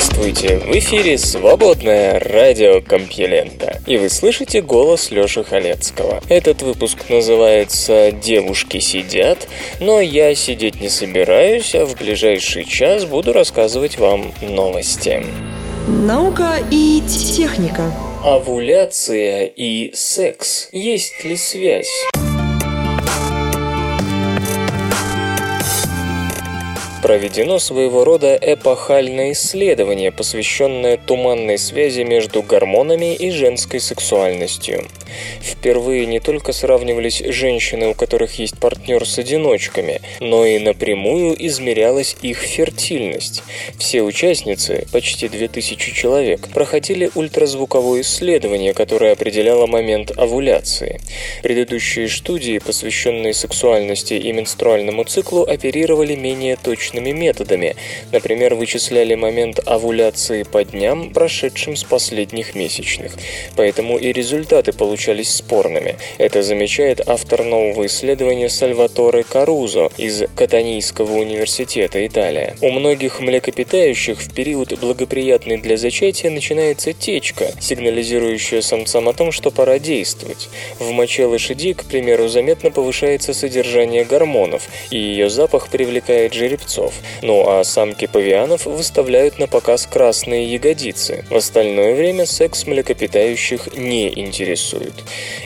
Здравствуйте! В эфире свободное радио Компьюлента. И вы слышите голос Лёши Халецкого. Этот выпуск называется «Девушки сидят», но я сидеть не собираюсь, а в ближайший час буду рассказывать вам новости. Наука и техника. Овуляция и секс. Есть ли связь? Проведено своего рода эпохальное исследование, посвященное туманной связи между гормонами и женской сексуальностью. Впервые не только сравнивались женщины, у которых есть партнер с одиночками, но и напрямую измерялась их фертильность. Все участницы, почти 2000 человек, проходили ультразвуковое исследование, которое определяло момент овуляции. Предыдущие студии, посвященные сексуальности и менструальному циклу, оперировали менее точными методами. Например, вычисляли момент овуляции по дням, прошедшим с последних месячных. Поэтому и результаты получались спорными. Это замечает автор нового исследования Сальваторе Карузо из Катанийского университета Италия. У многих млекопитающих в период благоприятный для зачатия начинается течка, сигнализирующая самцам о том, что пора действовать. В моче лошади, к примеру, заметно повышается содержание гормонов, и ее запах привлекает жеребцов. Ну а самки павианов выставляют на показ красные ягодицы. В остальное время секс млекопитающих не интересует.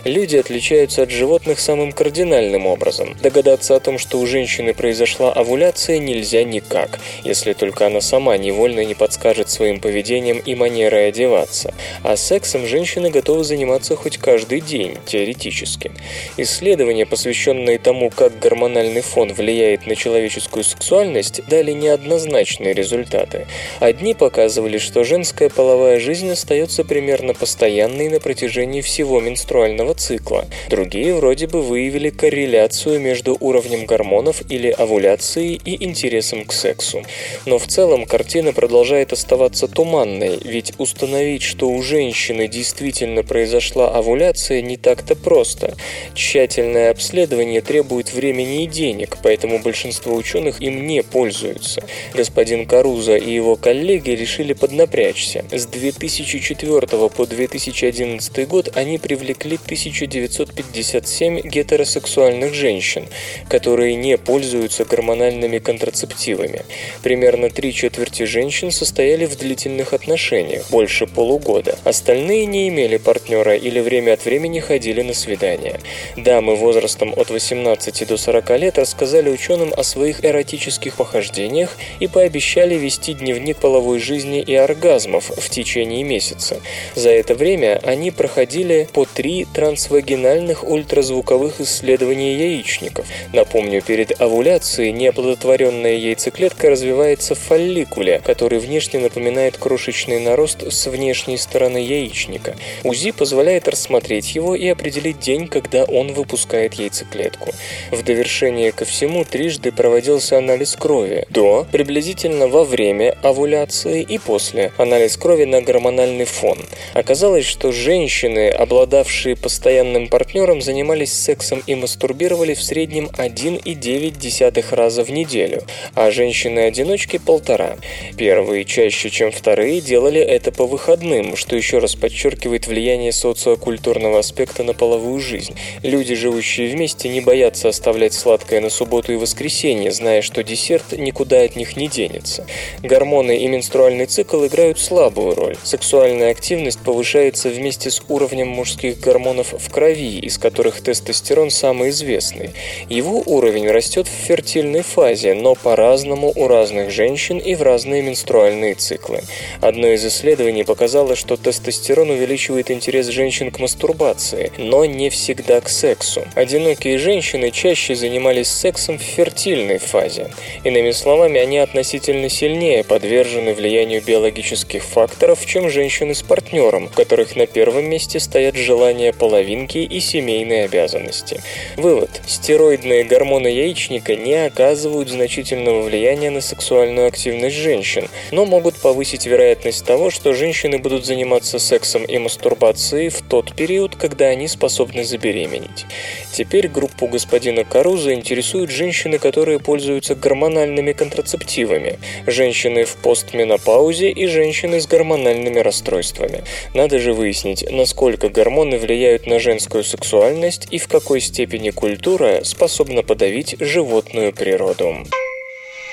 Люди отличаются от животных самым кардинальным образом. Догадаться о том, что у женщины произошла овуляция, нельзя никак, если только она сама невольно не подскажет своим поведением и манерой одеваться. А сексом женщины готовы заниматься хоть каждый день, теоретически. Исследования, посвященные тому, как гормональный фон влияет на человеческую сексуальность, дали неоднозначные результаты. Одни показывали, что женская половая жизнь остается примерно постоянной на протяжении всего менструального цикла. Другие вроде бы выявили корреляцию между уровнем гормонов или овуляцией и интересом к сексу. Но в целом картина продолжает оставаться туманной, ведь установить, что у женщины действительно произошла овуляция, не так-то просто. Тщательное обследование требует времени и денег, поэтому большинство ученых им не пользуются. Господин Каруза и его коллеги решили поднапрячься. С 2004 по 2011 год они привлекли 1957 гетеросексуальных женщин, которые не пользуются гормональными контрацептивами. Примерно три четверти женщин состояли в длительных отношениях, больше полугода. Остальные не имели партнера или время от времени ходили на свидания. Дамы возрастом от 18 до 40 лет рассказали ученым о своих эротических похождениях и пообещали вести дневник половой жизни и оргазмов в течение месяца. За это время они проходили по три трансвагинальных ультразвуковых исследования яичников. Напомню, перед овуляцией неоплодотворенная яйцеклетка развивается в фолликуле, который внешне напоминает крошечный нарост с внешней стороны яичника. УЗИ позволяет рассмотреть его и определить день, когда он выпускает яйцеклетку. В довершение ко всему трижды проводился анализ крови до, приблизительно во время овуляции и после анализ крови на гормональный фон. Оказалось, что женщины, обладавшие постоянным партнером, занимались сексом и мастурбировали в среднем 1,9 раза в неделю, а женщины-одиночки – полтора. Первые чаще, чем вторые, делали это по выходным, что еще раз подчеркивает влияние социокультурного аспекта на половую жизнь. Люди, живущие вместе, не боятся оставлять сладкое на субботу и воскресенье, зная, что десерт никуда от них не денется. Гормоны и менструальный цикл играют слабую роль. Сексуальная активность повышается вместе с уровнем мужских гормонов в крови, из которых тестостерон самый известный. Его уровень растет в фертильной фазе, но по-разному у разных женщин и в разные менструальные циклы. Одно из исследований показало, что тестостерон увеличивает интерес женщин к мастурбации, но не всегда к сексу. Одинокие женщины чаще занимались сексом в фертильной фазе. Иными словами, они относительно сильнее подвержены влиянию биологических факторов, чем женщины с партнером, у которых на первом месте стоят желания половинки и семейные обязанности. Вывод. Стероидные гормоны яичника не оказывают значительного влияния на сексуальную активность женщин, но могут повысить вероятность того, что женщины будут заниматься сексом и мастурбацией в тот период, когда они способны забеременеть. Теперь группу господина Каруза интересуют женщины, которые пользуются гормональными контрацептивами, женщины в постменопаузе и женщины с гормональными расстройствами. Надо же выяснить, насколько гормоны влияют на женскую сексуальность и в какой степени культура способна подавить животную природу.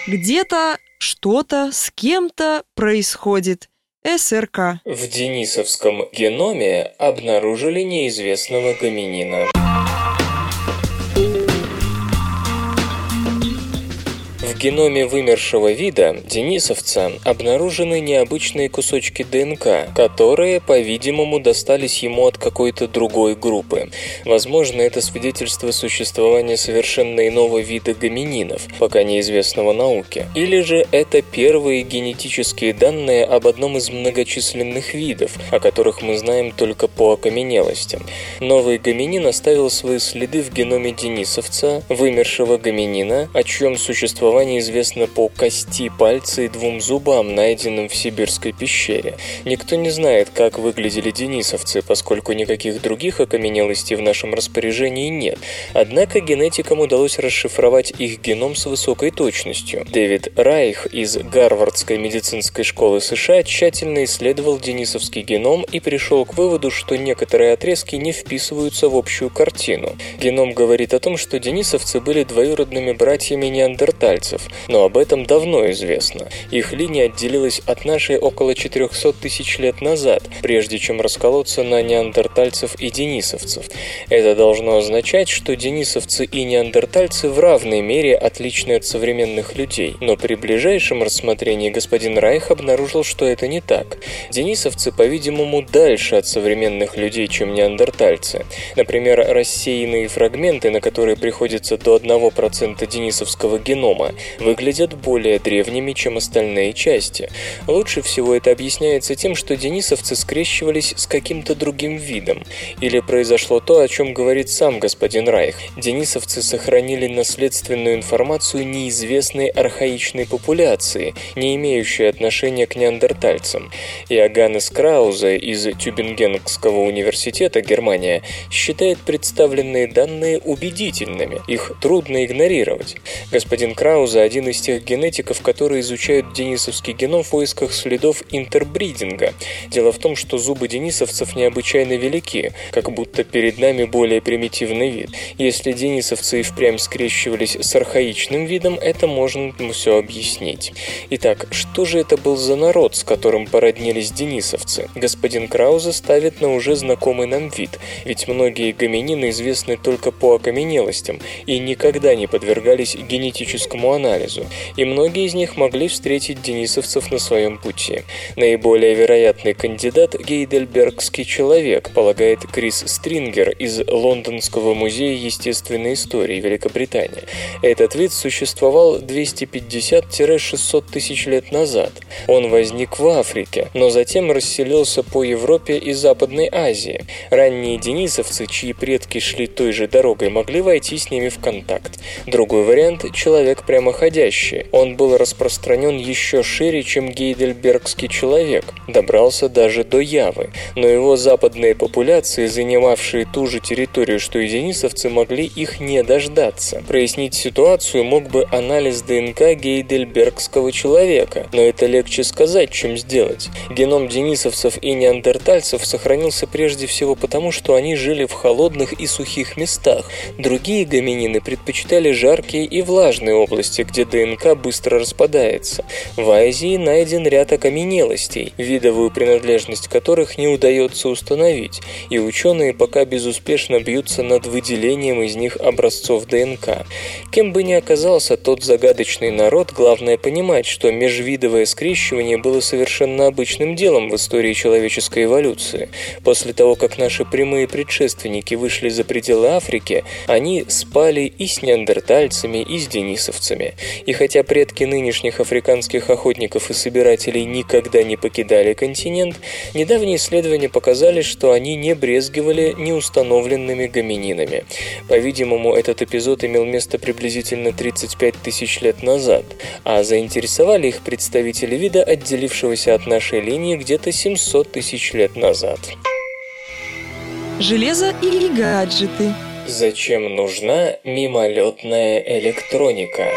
Где-то что-то с кем-то происходит. СРК. В денисовском геноме обнаружили неизвестного гоминина. Геноме вымершего вида, денисовца, обнаружены необычные кусочки ДНК, которые, по-видимому, достались ему от какой-то другой группы. Возможно, это свидетельство существования совершенно иного вида гомининов, пока неизвестного науке. Или же это первые генетические данные об одном из многочисленных видов, о которых мы знаем только по окаменелостям. Новый гоминин оставил свои следы в геноме денисовца, вымершего гоминина, о чьем существовании название известно по кости пальца и двум зубам, найденным в сибирской пещере. Никто не знает, как выглядели денисовцы, поскольку никаких других окаменелостей в нашем распоряжении нет. Однако генетикам удалось расшифровать их геном с высокой точностью. Дэвид Райх из Гарвардской медицинской школы США тщательно исследовал денисовский геном и пришел к выводу, что некоторые отрезки не вписываются в общую картину. Геном говорит о том, что денисовцы были двоюродными братьями неандертальцев, индейцев, но об этом давно известно. Их линия отделилась от нашей около 400 тысяч лет назад, прежде чем расколоться на неандертальцев и денисовцев. Это должно означать, что денисовцы и неандертальцы в равной мере отличны от современных людей, но при ближайшем рассмотрении господин Райх обнаружил, что это не так. Денисовцы, по-видимому, дальше от современных людей, чем неандертальцы. Например, рассеянные фрагменты, на которые приходится до 1% денисовского генома, выглядят более древними, чем остальные части. Лучше всего это объясняется тем, что денисовцы скрещивались с каким-то другим видом. Или произошло то, о чем говорит сам господин Райх. Денисовцы сохранили наследственную информацию неизвестной архаичной популяции, не имеющей отношения к неандертальцам. Иоганнес Краузе из Тюбингенского университета Германия считает представленные данные убедительными, их трудно игнорировать. Господин Краузе Роуза один из тех генетиков, которые изучают денисовский геном в поисках следов интербридинга. Дело в том, что зубы денисовцев необычайно велики, как будто перед нами более примитивный вид. Если денисовцы и впрямь скрещивались с архаичным видом, это можно все объяснить. Итак, что же это был за народ, с которым породнились денисовцы? Господин Крауза ставит на уже знакомый нам вид, ведь многие гоминины известны только по окаменелостям и никогда не подвергались генетическому анализу анализу, и многие из них могли встретить денисовцев на своем пути. Наиболее вероятный кандидат – гейдельбергский человек, полагает Крис Стрингер из Лондонского музея естественной истории Великобритании. Этот вид существовал 250-600 тысяч лет назад. Он возник в Африке, но затем расселился по Европе и Западной Азии. Ранние денисовцы, чьи предки шли той же дорогой, могли войти с ними в контакт. Другой вариант – человек прямо прямоходящий. Он был распространен еще шире, чем гейдельбергский человек, добрался даже до Явы. Но его западные популяции, занимавшие ту же территорию, что и денисовцы, могли их не дождаться. Прояснить ситуацию мог бы анализ ДНК гейдельбергского человека, но это легче сказать, чем сделать. Геном денисовцев и неандертальцев сохранился прежде всего потому, что они жили в холодных и сухих местах. Другие гоминины предпочитали жаркие и влажные области, где ДНК быстро распадается. В Азии найден ряд окаменелостей, видовую принадлежность которых не удается установить, и ученые пока безуспешно бьются над выделением из них образцов ДНК. Кем бы ни оказался тот загадочный народ, главное понимать, что межвидовое скрещивание было совершенно обычным делом в истории человеческой эволюции. После того, как наши прямые предшественники вышли за пределы Африки, они спали и с неандертальцами, и с денисовцами. И хотя предки нынешних африканских охотников и собирателей никогда не покидали континент, недавние исследования показали, что они не брезгивали неустановленными гомининами. По-видимому, этот эпизод имел место приблизительно 35 тысяч лет назад, а заинтересовали их представители вида, отделившегося от нашей линии где-то 700 тысяч лет назад. Железо или гаджеты? Зачем нужна мимолетная электроника?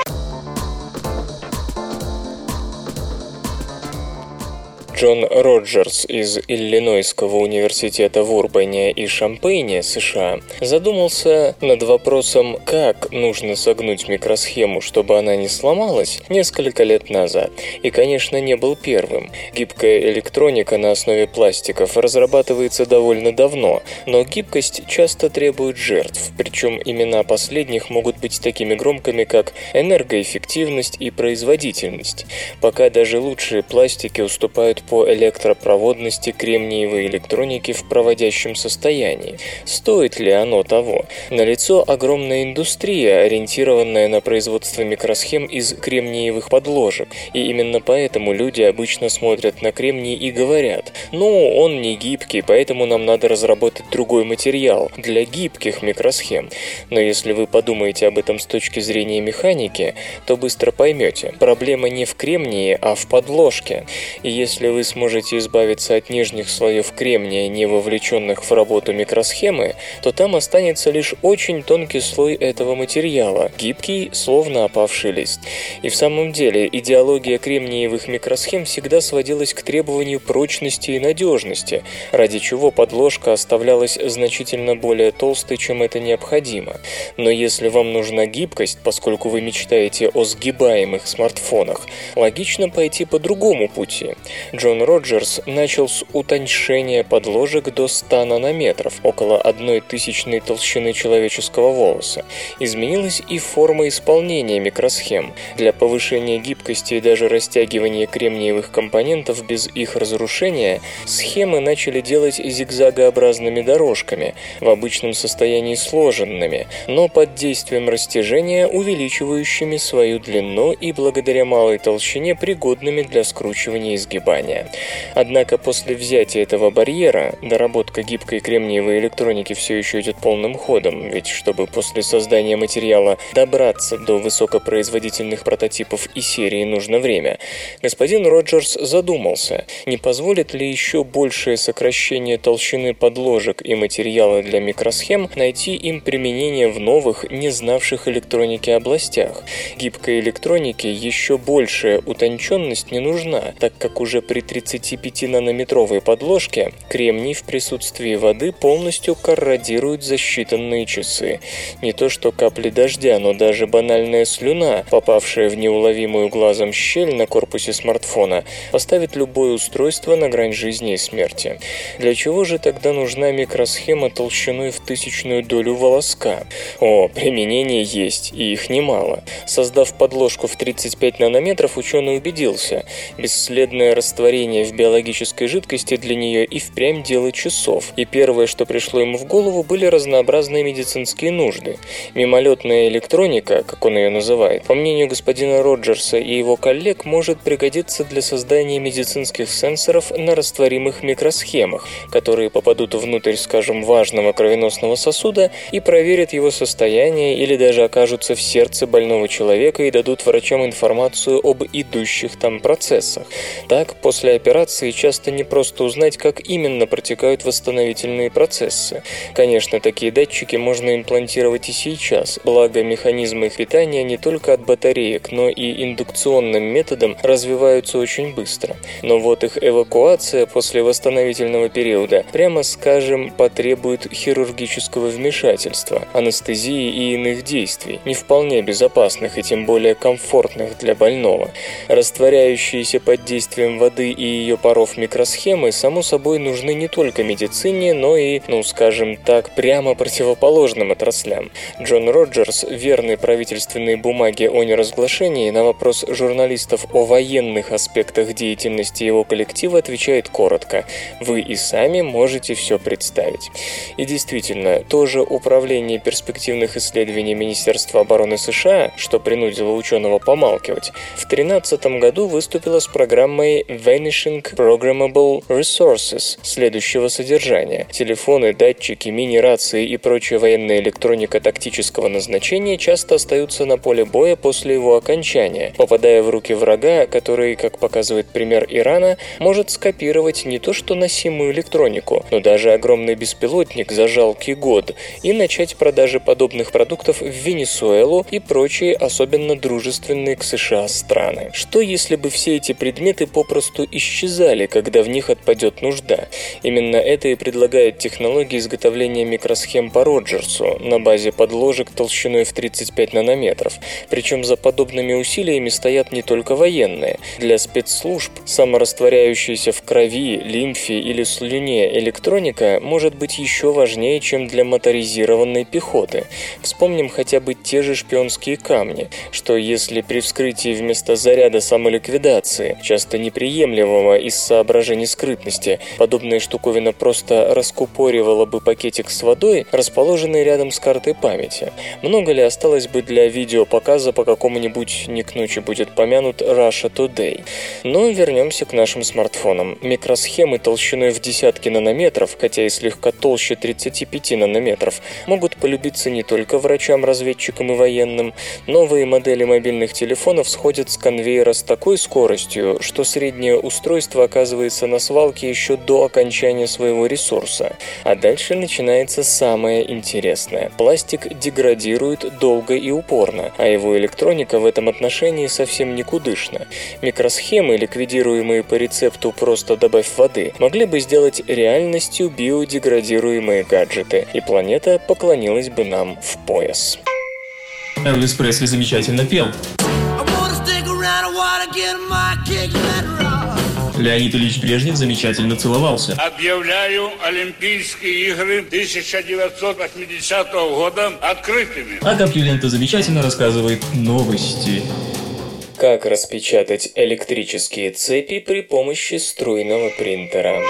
Джон Роджерс из Иллинойского университета в Урбане и Шампейне, США, задумался над вопросом, как нужно согнуть микросхему, чтобы она не сломалась, несколько лет назад. И, конечно, не был первым. Гибкая электроника на основе пластиков разрабатывается довольно давно, но гибкость часто требует жертв, причем имена последних могут быть такими громкими, как энергоэффективность и производительность. Пока даже лучшие пластики уступают по электропроводности кремниевой электроники в проводящем состоянии. Стоит ли оно того? Налицо огромная индустрия, ориентированная на производство микросхем из кремниевых подложек, и именно поэтому люди обычно смотрят на кремний и говорят, ну, он не гибкий, поэтому нам надо разработать другой материал для гибких микросхем. Но если вы подумаете об этом с точки зрения механики, то быстро поймете, проблема не в кремнии, а в подложке. И если вы сможете избавиться от нижних слоев кремния, не вовлеченных в работу микросхемы, то там останется лишь очень тонкий слой этого материала, гибкий, словно опавший лист. И в самом деле идеология кремниевых микросхем всегда сводилась к требованию прочности и надежности, ради чего подложка оставлялась значительно более толстой, чем это необходимо. Но если вам нужна гибкость, поскольку вы мечтаете о сгибаемых смартфонах, логично пойти по другому пути. Джон Роджерс начал с утоньшения подложек до 100 нанометров, около одной тысячной толщины человеческого волоса. Изменилась и форма исполнения микросхем. Для повышения гибкости и даже растягивания кремниевых компонентов без их разрушения схемы начали делать зигзагообразными дорожками, в обычном состоянии сложенными, но под действием растяжения увеличивающими свою длину и благодаря малой толщине пригодными для скручивания и сгибания. Однако после взятия этого барьера доработка гибкой кремниевой электроники все еще идет полным ходом, ведь чтобы после создания материала добраться до высокопроизводительных прототипов и серии нужно время, господин Роджерс задумался, не позволит ли еще большее сокращение толщины подложек и материала для микросхем найти им применение в новых, не знавших электроники областях. Гибкой электронике еще большая утонченность не нужна, так как уже при 35-нанометровой подложке кремний в присутствии воды полностью корродирует за считанные часы. Не то что капли дождя, но даже банальная слюна, попавшая в неуловимую глазом щель на корпусе смартфона, поставит любое устройство на грань жизни и смерти. Для чего же тогда нужна микросхема толщиной в тысячную долю волоска? О, применение есть, и их немало. Создав подложку в 35 нанометров, ученый убедился, бесследное растворение растворение в биологической жидкости для нее и впрямь дело часов, и первое, что пришло ему в голову, были разнообразные медицинские нужды. Мимолетная электроника, как он ее называет, по мнению господина Роджерса и его коллег, может пригодиться для создания медицинских сенсоров на растворимых микросхемах, которые попадут внутрь, скажем, важного кровеносного сосуда и проверят его состояние или даже окажутся в сердце больного человека и дадут врачам информацию об идущих там процессах. Так, после операции часто не просто узнать, как именно протекают восстановительные процессы. Конечно, такие датчики можно имплантировать и сейчас, благо механизмы их питания не только от батареек, но и индукционным методом развиваются очень быстро. Но вот их эвакуация после восстановительного периода, прямо скажем, потребует хирургического вмешательства, анестезии и иных действий, не вполне безопасных и тем более комфортных для больного. Растворяющиеся под действием воды и ее паров микросхемы, само собой, нужны не только медицине, но и, ну скажем так, прямо противоположным отраслям. Джон Роджерс, верный правительственной бумаге о неразглашении, на вопрос журналистов о военных аспектах деятельности его коллектива отвечает коротко «Вы и сами можете все представить». И действительно, тоже Управление перспективных исследований Министерства обороны США, что принудило ученого помалкивать, в 2013 году выступило с программой Vanishing Programmable Resources следующего содержания. Телефоны, датчики, мини-рации и прочая военная электроника тактического назначения часто остаются на поле боя после его окончания, попадая в руки врага, который, как показывает пример Ирана, может скопировать не то что носимую электронику, но даже огромный беспилотник за жалкий год и начать продажи подобных продуктов в Венесуэлу и прочие особенно дружественные к США страны. Что если бы все эти предметы попросту исчезали, когда в них отпадет нужда? Именно это и предлагает технология изготовления микросхем по Роджерсу на базе подложек толщиной в 35 нанометров. Причем за подобными усилиями стоят не только военные. Для спецслужб саморастворяющаяся в крови, лимфе или слюне электроника может быть еще важнее, чем для моторизированной пехоты. Вспомним хотя бы те же шпионские камни, что если при вскрытии вместо заряда самоликвидации, часто неприемлемого из соображений скрытности, подобная штуковина просто раскупоривала бы пакетик с водой, расположенный рядом с картой памяти. Много ли осталось бы для видеопоказа по какому-нибудь, не к ночи будет помянут, Russia Today? Но вернемся к нашим смартфонам. Микросхемы толщиной в десятки нанометров, хотя и слегка толще 35 нанометров, могут полюбиться не только врачам-разведчикам и военным. Новые модели мобильных телефонов сходят с конвейера с такой скоростью, что среднее устройство оказывается на свалке еще до окончания своего ресурса. А дальше начинается самое интересное. Пластик деградирует долго и упорно, а его электроника в этом отношении совсем никудышна. Микросхемы, ликвидируемые по рецепту «просто добавь воды», могли бы сделать реальностью биодеградируемые гаджеты, и планета поклонилась бы нам в пояс. Элвис Пресли замечательно пел. Леонид Ильич Брежнев замечательно целовался. Объявляю Олимпийские игры 1980 года открытыми. А Капьюлента замечательно рассказывает новости. Как распечатать электрические цепи при помощи струйного принтера?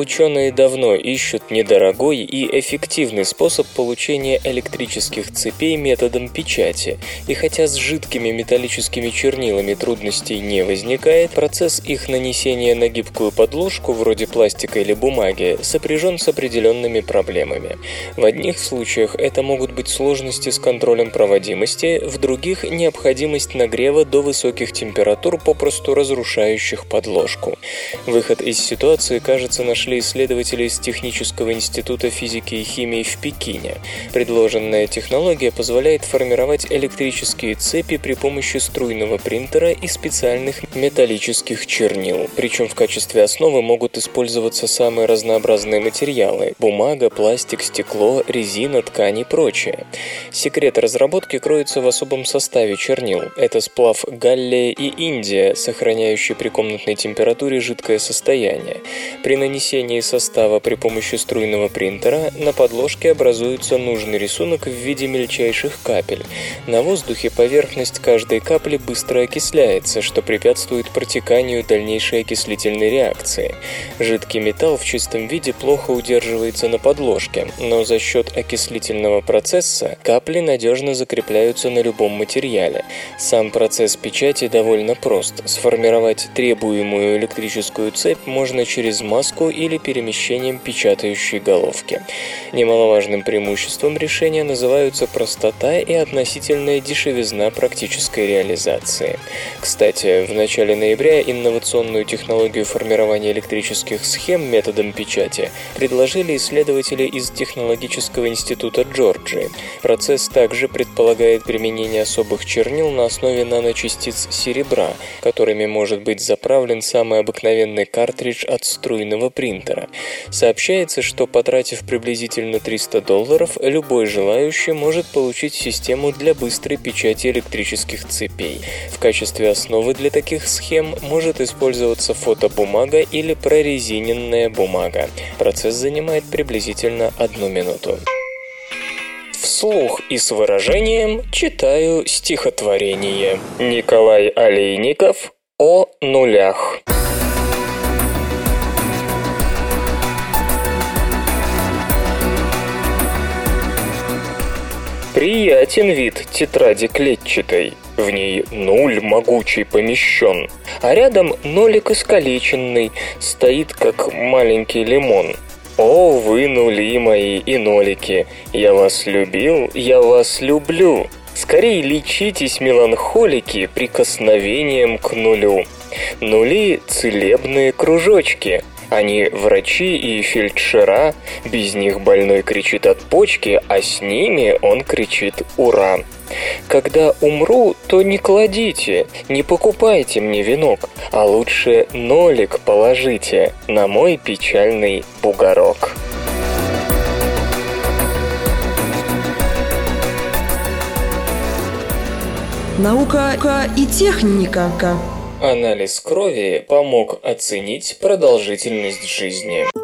Ученые давно ищут недорогой и эффективный способ получения электрических цепей методом печати, и хотя с жидкими металлическими чернилами трудностей не возникает, процесс их нанесения на гибкую подложку, вроде пластика или бумаги, сопряжен с определенными проблемами. В одних случаях это могут быть сложности с контролем проводимости, в других – необходимость нагрева до высоких температур, попросту разрушающих подложку. Выход из ситуации кажется наш нашли исследователи из Технического института физики и химии в Пекине. Предложенная технология позволяет формировать электрические цепи при помощи струйного принтера и специальных металлических чернил. Причем в качестве основы могут использоваться самые разнообразные материалы – бумага, пластик, стекло, резина, ткань и прочее. Секрет разработки кроется в особом составе чернил. Это сплав галлия и индия, сохраняющий при комнатной температуре жидкое состояние. При нанесении нанесении состава при помощи струйного принтера на подложке образуется нужный рисунок в виде мельчайших капель. На воздухе поверхность каждой капли быстро окисляется, что препятствует протеканию дальнейшей окислительной реакции. Жидкий металл в чистом виде плохо удерживается на подложке, но за счет окислительного процесса капли надежно закрепляются на любом материале. Сам процесс печати довольно прост. Сформировать требуемую электрическую цепь можно через маску или перемещением печатающей головки. Немаловажным преимуществом решения называются простота и относительная дешевизна практической реализации. Кстати, в начале ноября инновационную технологию формирования электрических схем методом печати предложили исследователи из Технологического института Джорджии. Процесс также предполагает применение особых чернил на основе наночастиц серебра, которыми может быть заправлен самый обыкновенный картридж от струйного принтера принтера. Сообщается, что потратив приблизительно 300 долларов, любой желающий может получить систему для быстрой печати электрических цепей. В качестве основы для таких схем может использоваться фотобумага или прорезиненная бумага. Процесс занимает приблизительно одну минуту. Вслух и с выражением читаю стихотворение. Николай Олейников о нулях. Приятен вид тетради клетчатой. В ней нуль могучий помещен, а рядом нолик искалеченный стоит, как маленький лимон. О, вы нули мои и нолики, я вас любил, я вас люблю. Скорее лечитесь, меланхолики, прикосновением к нулю. Нули – целебные кружочки, они врачи и фельдшера, без них больной кричит от почки, а с ними он кричит «Ура!». Когда умру, то не кладите, не покупайте мне венок, а лучше нолик положите на мой печальный бугорок. Наука и техника. Анализ крови помог оценить продолжительность жизни.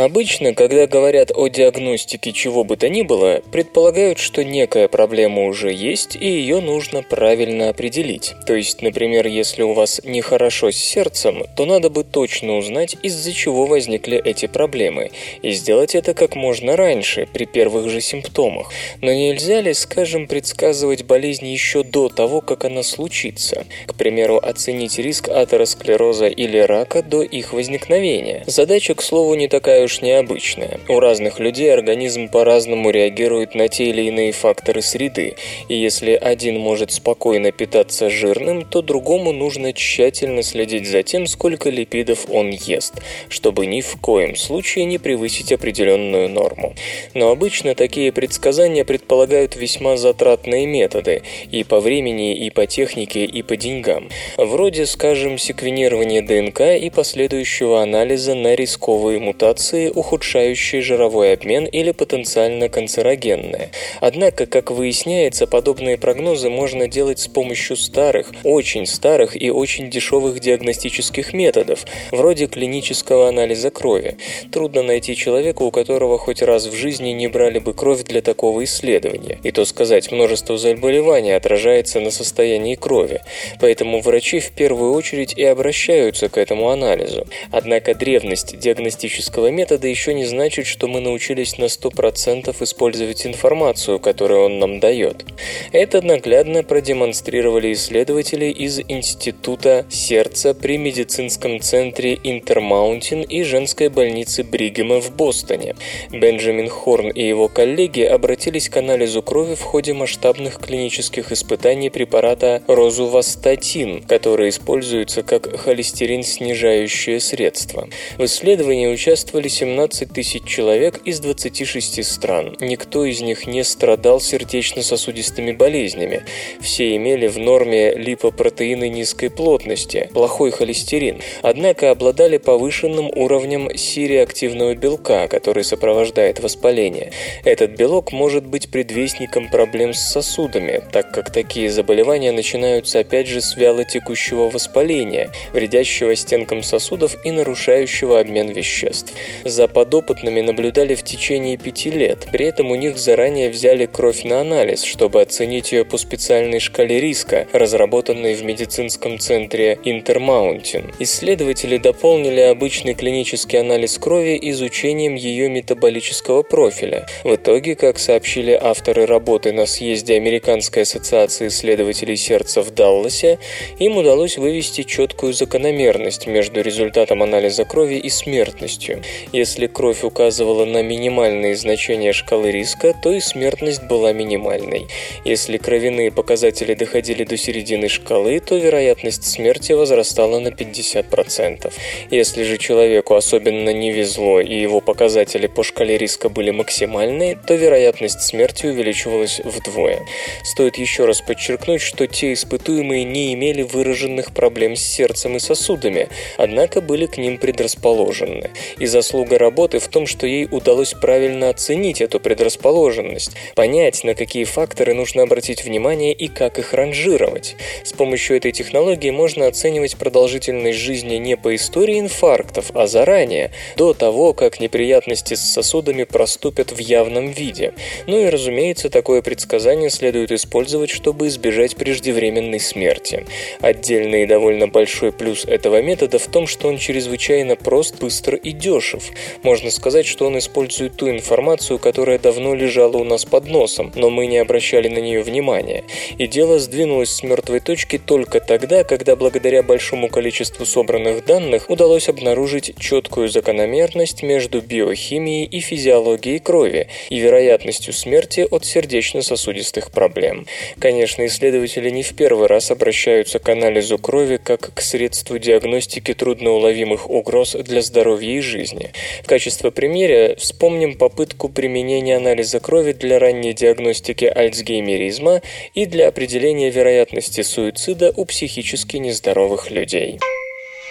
Обычно, когда говорят о диагностике чего бы то ни было, предполагают, что некая проблема уже есть и ее нужно правильно определить. То есть, например, если у вас нехорошо с сердцем, то надо бы точно узнать, из-за чего возникли эти проблемы, и сделать это как можно раньше, при первых же симптомах. Но нельзя ли, скажем, предсказывать болезнь еще до того, как она случится? К примеру, оценить риск атеросклероза или рака до их возникновения. Задача, к слову, не такая уж необычная. У разных людей организм по-разному реагирует на те или иные факторы среды, и если один может спокойно питаться жирным, то другому нужно тщательно следить за тем, сколько липидов он ест, чтобы ни в коем случае не превысить определенную норму. Но обычно такие предсказания предполагают весьма затратные методы и по времени, и по технике, и по деньгам. Вроде, скажем, секвенирования ДНК и последующего анализа на рисковые мутации реакции, ухудшающие жировой обмен или потенциально канцерогенные. Однако, как выясняется, подобные прогнозы можно делать с помощью старых, очень старых и очень дешевых диагностических методов, вроде клинического анализа крови. Трудно найти человека, у которого хоть раз в жизни не брали бы кровь для такого исследования. И то сказать, множество заболеваний отражается на состоянии крови. Поэтому врачи в первую очередь и обращаются к этому анализу. Однако древность диагностического метода метода еще не значит, что мы научились на 100% использовать информацию, которую он нам дает. Это наглядно продемонстрировали исследователи из Института сердца при медицинском центре Интермаунтин и женской больницы Бригема в Бостоне. Бенджамин Хорн и его коллеги обратились к анализу крови в ходе масштабных клинических испытаний препарата розувастатин, который используется как холестерин снижающее средство. В исследовании участвовали 17 тысяч человек из 26 стран. Никто из них не страдал сердечно-сосудистыми болезнями. Все имели в норме липопротеины низкой плотности, плохой холестерин, однако обладали повышенным уровнем сиреактивного белка, который сопровождает воспаление. Этот белок может быть предвестником проблем с сосудами, так как такие заболевания начинаются опять же с вялотекущего воспаления, вредящего стенкам сосудов и нарушающего обмен веществ. За подопытными наблюдали в течение пяти лет, при этом у них заранее взяли кровь на анализ, чтобы оценить ее по специальной шкале риска, разработанной в медицинском центре Интермаунтин. Исследователи дополнили обычный клинический анализ крови изучением ее метаболического профиля. В итоге, как сообщили авторы работы на съезде Американской ассоциации исследователей сердца в Далласе, им удалось вывести четкую закономерность между результатом анализа крови и смертностью. Если кровь указывала на минимальные значения шкалы риска, то и смертность была минимальной. Если кровяные показатели доходили до середины шкалы, то вероятность смерти возрастала на 50%. Если же человеку особенно не везло и его показатели по шкале риска были максимальные, то вероятность смерти увеличивалась вдвое. Стоит еще раз подчеркнуть, что те испытуемые не имели выраженных проблем с сердцем и сосудами, однако были к ним предрасположены. И заслуга работы в том, что ей удалось правильно оценить эту предрасположенность, понять, на какие факторы нужно обратить внимание и как их ранжировать. С помощью этой технологии можно оценивать продолжительность жизни не по истории инфарктов, а заранее, до того, как неприятности с сосудами проступят в явном виде. Ну и, разумеется, такое предсказание следует использовать, чтобы избежать преждевременной смерти. Отдельный и довольно большой плюс этого метода в том, что он чрезвычайно прост, быстр и дешев. Можно сказать, что он использует ту информацию, которая давно лежала у нас под носом, но мы не обращали на нее внимания. И дело сдвинулось с мертвой точки только тогда, когда благодаря большому количеству собранных данных удалось обнаружить четкую закономерность между биохимией и физиологией крови и вероятностью смерти от сердечно-сосудистых проблем. Конечно, исследователи не в первый раз обращаются к анализу крови как к средству диагностики трудноуловимых угроз для здоровья и жизни. В качестве примера вспомним попытку применения анализа крови для ранней диагностики альцгеймеризма и для определения вероятности суицида у психически нездоровых людей.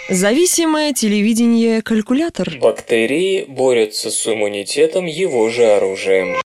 Зависимое телевидение-калькулятор. Бактерии борются с иммунитетом его же оружием.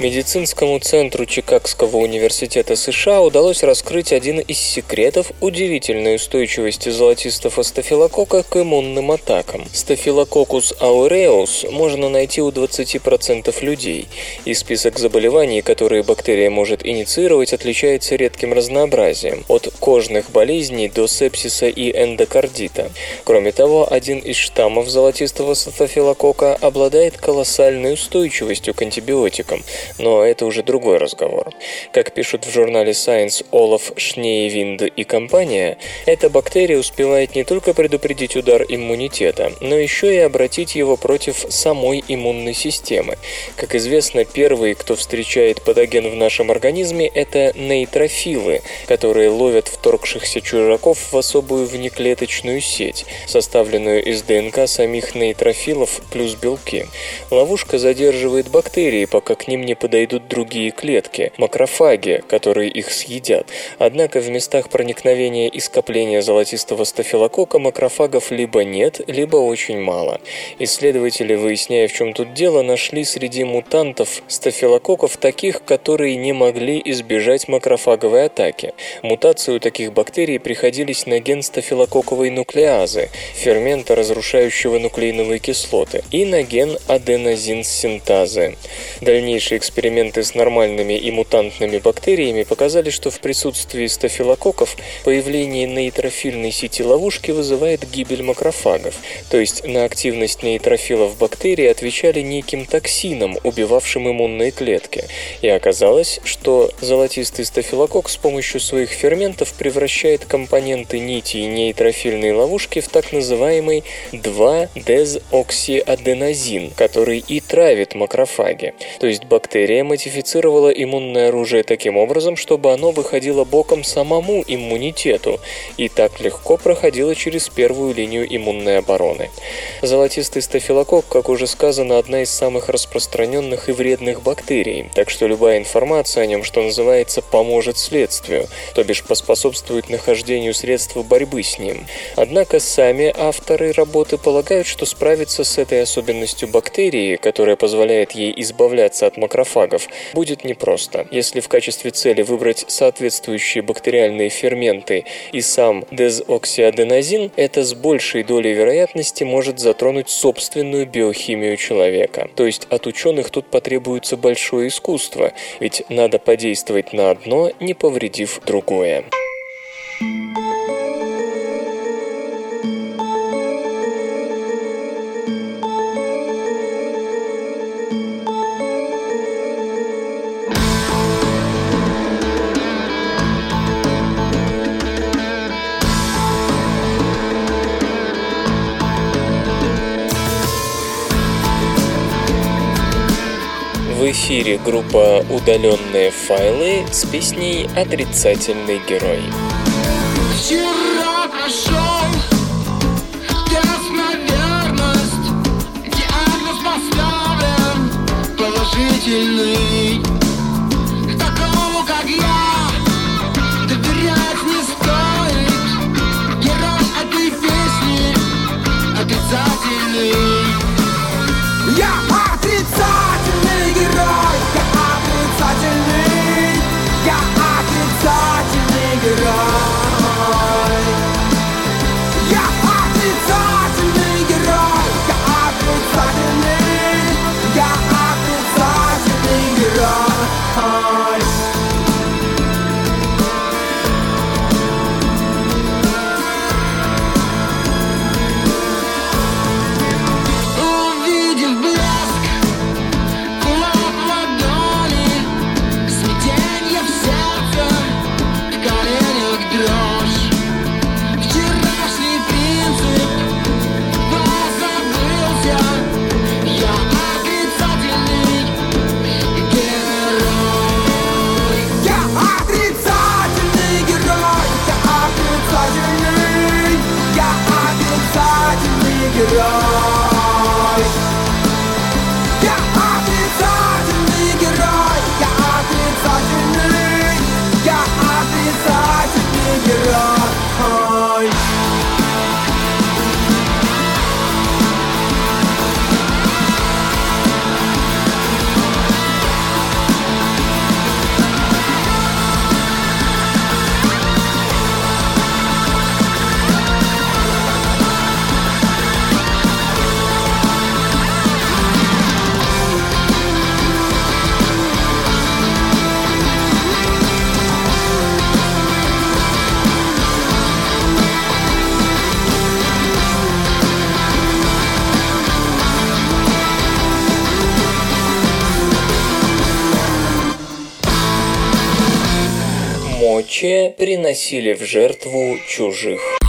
Медицинскому центру Чикагского университета США удалось раскрыть один из секретов удивительной устойчивости золотистого стафилококка к иммунным атакам. Стафилококус ауреус можно найти у 20% людей, и список заболеваний, которые бактерия может инициировать, отличается редким разнообразием, от кожных болезней до сепсиса и эндокардита. Кроме того, один из штаммов золотистого стафилококка обладает колоссальной устойчивостью к антибиотикам – но это уже другой разговор. Как пишут в журнале Science Олаф Шнеевинд и компания, эта бактерия успевает не только предупредить удар иммунитета, но еще и обратить его против самой иммунной системы. Как известно, первые, кто встречает патоген в нашем организме, это нейтрофилы, которые ловят вторгшихся чужаков в особую внеклеточную сеть, составленную из ДНК самих нейтрофилов плюс белки. Ловушка задерживает бактерии, пока к ним не подойдут другие клетки, макрофаги, которые их съедят. Однако в местах проникновения и скопления золотистого стафилококка макрофагов либо нет, либо очень мало. Исследователи, выясняя, в чем тут дело, нашли среди мутантов стафилококков таких, которые не могли избежать макрофаговой атаки. Мутации у таких бактерий приходились на ген стафилококковой нуклеазы, фермента, разрушающего нуклеиновые кислоты, и на ген аденозин-синтазы. Дальнейшие эксперименты с нормальными и мутантными бактериями показали, что в присутствии стафилококков появление нейтрофильной сети ловушки вызывает гибель макрофагов, то есть на активность нейтрофилов бактерий отвечали неким токсином, убивавшим иммунные клетки. И оказалось, что золотистый стафилококк с помощью своих ферментов превращает компоненты нити и нейтрофильной ловушки в так называемый 2-дезоксиаденозин, который и травит макрофаги. То есть бактерии бактерия модифицировала иммунное оружие таким образом, чтобы оно выходило боком самому иммунитету и так легко проходило через первую линию иммунной обороны. Золотистый стафилококк, как уже сказано, одна из самых распространенных и вредных бактерий, так что любая информация о нем, что называется, поможет следствию, то бишь поспособствует нахождению средств борьбы с ним. Однако сами авторы работы полагают, что справиться с этой особенностью бактерии, которая позволяет ей избавляться от макрофагов, макрофагов будет непросто. Если в качестве цели выбрать соответствующие бактериальные ферменты и сам дезоксиаденозин, это с большей долей вероятности может затронуть собственную биохимию человека. То есть от ученых тут потребуется большое искусство, ведь надо подействовать на одно, не повредив другое. Эфире группа «Удаленные файлы» с песней «Отрицательный герой». Вчера прошел положительный приносили в жертву чужих.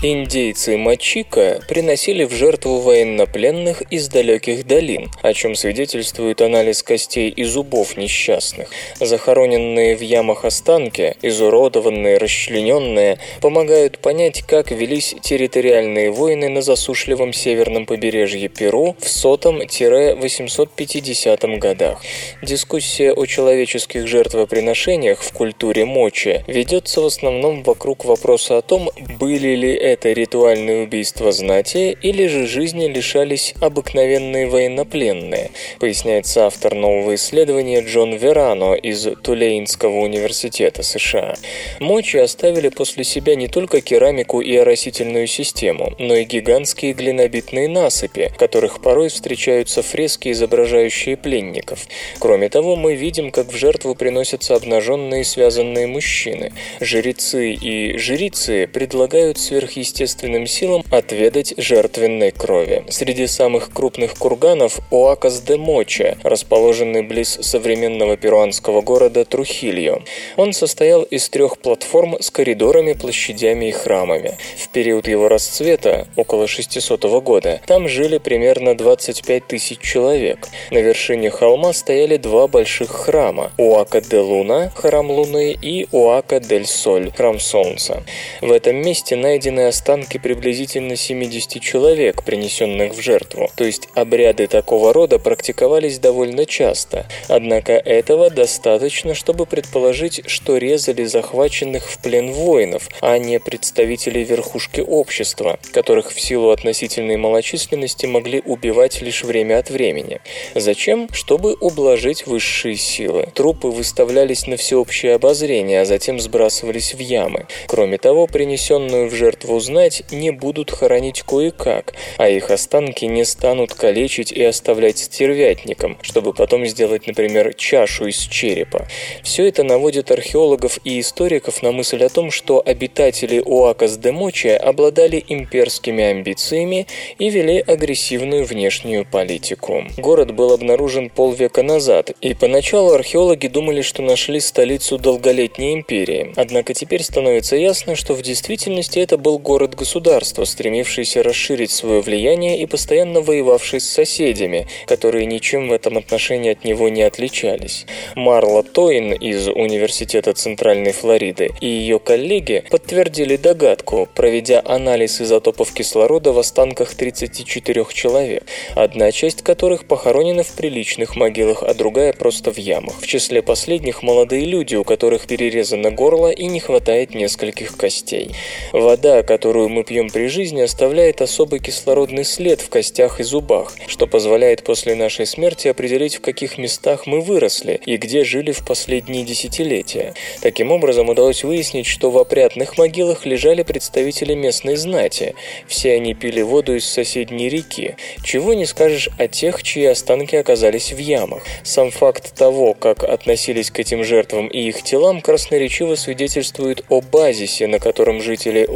Индейцы Мачика приносили в жертву военнопленных из далеких долин, о чем свидетельствует анализ костей и зубов несчастных. Захороненные в ямах останки, изуродованные, расчлененные, помогают понять, как велись территориальные войны на засушливом северном побережье Перу в сотом-850 годах. Дискуссия о человеческих жертвоприношениях в культуре мочи ведется в основном вокруг вопроса о том, были ли это ритуальные убийства знати или же жизни лишались обыкновенные военнопленные, поясняется автор нового исследования Джон Верано из Тулейнского университета США. Мочи оставили после себя не только керамику и оросительную систему, но и гигантские глинобитные насыпи, которых порой встречаются фрески, изображающие пленников. Кроме того, мы видим, как в жертву приносятся обнаженные связанные мужчины. Жрецы и жрицы предлагают сверхъестественным сверхъестественным силам отведать жертвенной крови. Среди самых крупных курганов Оакас де Моча, расположенный близ современного перуанского города Трухильо. Он состоял из трех платформ с коридорами, площадями и храмами. В период его расцвета, около 600 года, там жили примерно 25 тысяч человек. На вершине холма стояли два больших храма – Уака де Луна, храм Луны, и Уака дель Соль, храм Солнца. В этом месте найдены останки приблизительно 70 человек, принесенных в жертву, то есть обряды такого рода практиковались довольно часто. Однако этого достаточно, чтобы предположить, что резали захваченных в плен воинов, а не представителей верхушки общества, которых в силу относительной малочисленности могли убивать лишь время от времени. Зачем? Чтобы ублажить высшие силы. Трупы выставлялись на всеобщее обозрение, а затем сбрасывались в ямы. Кроме того, принесенную в жертву знать не будут хоронить кое-как, а их останки не станут калечить и оставлять стервятникам, чтобы потом сделать, например, чашу из черепа. Все это наводит археологов и историков на мысль о том, что обитатели Уакас де Мочи обладали имперскими амбициями и вели агрессивную внешнюю политику. Город был обнаружен полвека назад, и поначалу археологи думали, что нашли столицу долголетней империи. Однако теперь становится ясно, что в действительности это был город-государство, стремившееся расширить свое влияние и постоянно воевавший с соседями, которые ничем в этом отношении от него не отличались. Марла Тойн из Университета Центральной Флориды и ее коллеги подтвердили догадку, проведя анализ изотопов кислорода в останках 34 человек, одна часть которых похоронена в приличных могилах, а другая просто в ямах. В числе последних молодые люди, у которых перерезано горло и не хватает нескольких костей. Вода, которую мы пьем при жизни, оставляет особый кислородный след в костях и зубах, что позволяет после нашей смерти определить, в каких местах мы выросли и где жили в последние десятилетия. Таким образом, удалось выяснить, что в опрятных могилах лежали представители местной знати. Все они пили воду из соседней реки. Чего не скажешь о тех, чьи останки оказались в ямах. Сам факт того, как относились к этим жертвам и их телам, красноречиво свидетельствует о базисе, на котором жители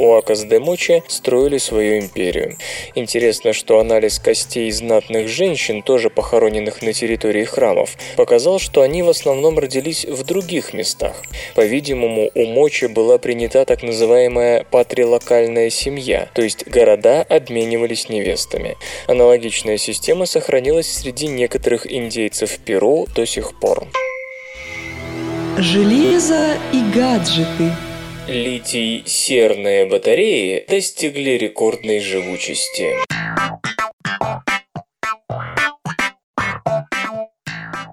Уакас-де-Мочи строили свою империю. Интересно, что анализ костей знатных женщин, тоже похороненных на территории храмов, показал, что они в основном родились в других местах. По-видимому, у Мочи была принята так называемая патрилокальная семья, то есть города обменивались невестами. Аналогичная система сохранилась среди некоторых индейцев Перу до сих пор. Железо и гаджеты. Литий-серные батареи достигли рекордной живучести.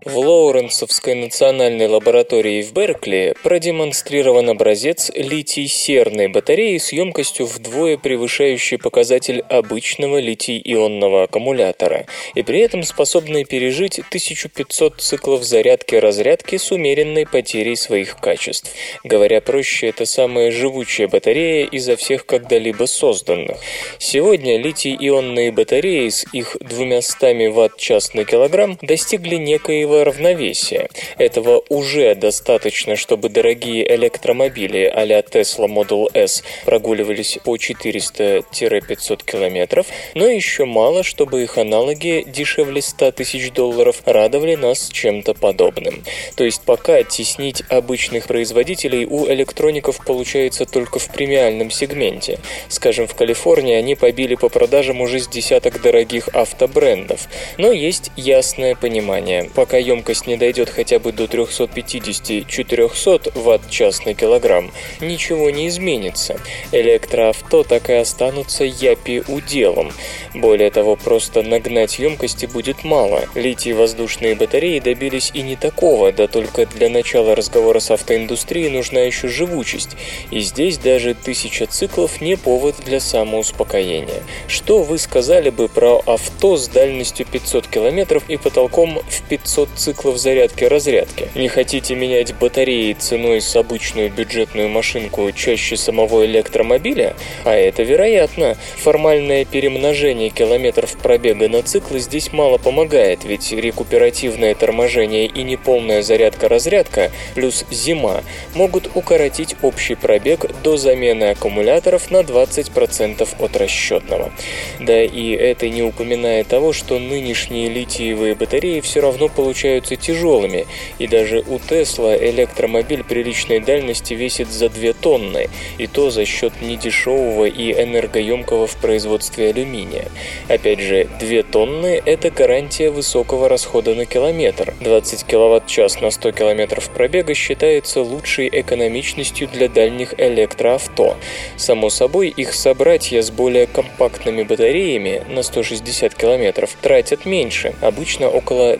В Лоуренсовской национальной лаборатории в Беркли продемонстрирован образец литий-серной батареи с емкостью вдвое превышающей показатель обычного литий-ионного аккумулятора и при этом способной пережить 1500 циклов зарядки-разрядки с умеренной потерей своих качеств. Говоря проще, это самая живучая батарея изо всех когда-либо созданных. Сегодня литий-ионные батареи с их 200 ватт-час на килограмм достигли некоего равновесия. Этого уже достаточно, чтобы дорогие электромобили а-ля Tesla Model S прогуливались по 400-500 километров, но еще мало, чтобы их аналоги дешевле 100 тысяч долларов радовали нас чем-то подобным. То есть пока теснить обычных производителей у электроников получается только в премиальном сегменте. Скажем, в Калифорнии они побили по продажам уже с десяток дорогих автобрендов. Но есть ясное понимание. Пока емкость не дойдет хотя бы до 350-400 ватт-час на килограмм, ничего не изменится. Электроавто так и останутся япи уделом. Более того, просто нагнать емкости будет мало. Литий-воздушные батареи добились и не такого, да только для начала разговора с автоиндустрией нужна еще живучесть. И здесь даже тысяча циклов не повод для самоуспокоения. Что вы сказали бы про авто с дальностью 500 километров и потолком в 500 циклов зарядки-разрядки? Не хотите менять батареи ценой с обычную бюджетную машинку чаще самого электромобиля? А это вероятно. Формальное перемножение километров пробега на циклы здесь мало помогает, ведь рекуперативное торможение и неполная зарядка-разрядка плюс зима могут укоротить общий пробег до замены аккумуляторов на 20% от расчетного. Да и это не упоминая того, что нынешние литиевые батареи все равно получаются тяжелыми, и даже у Тесла электромобиль приличной дальности весит за 2 тонны, и то за счет недешевого и энергоемкого в производстве алюминия. Опять же, 2 тонны – это гарантия высокого расхода на километр. 20 киловатт-час на 100 километров пробега считается лучшей экономичностью для дальних электроавто. Само собой, их собратья с более компактными батареями на 160 километров тратят меньше, обычно около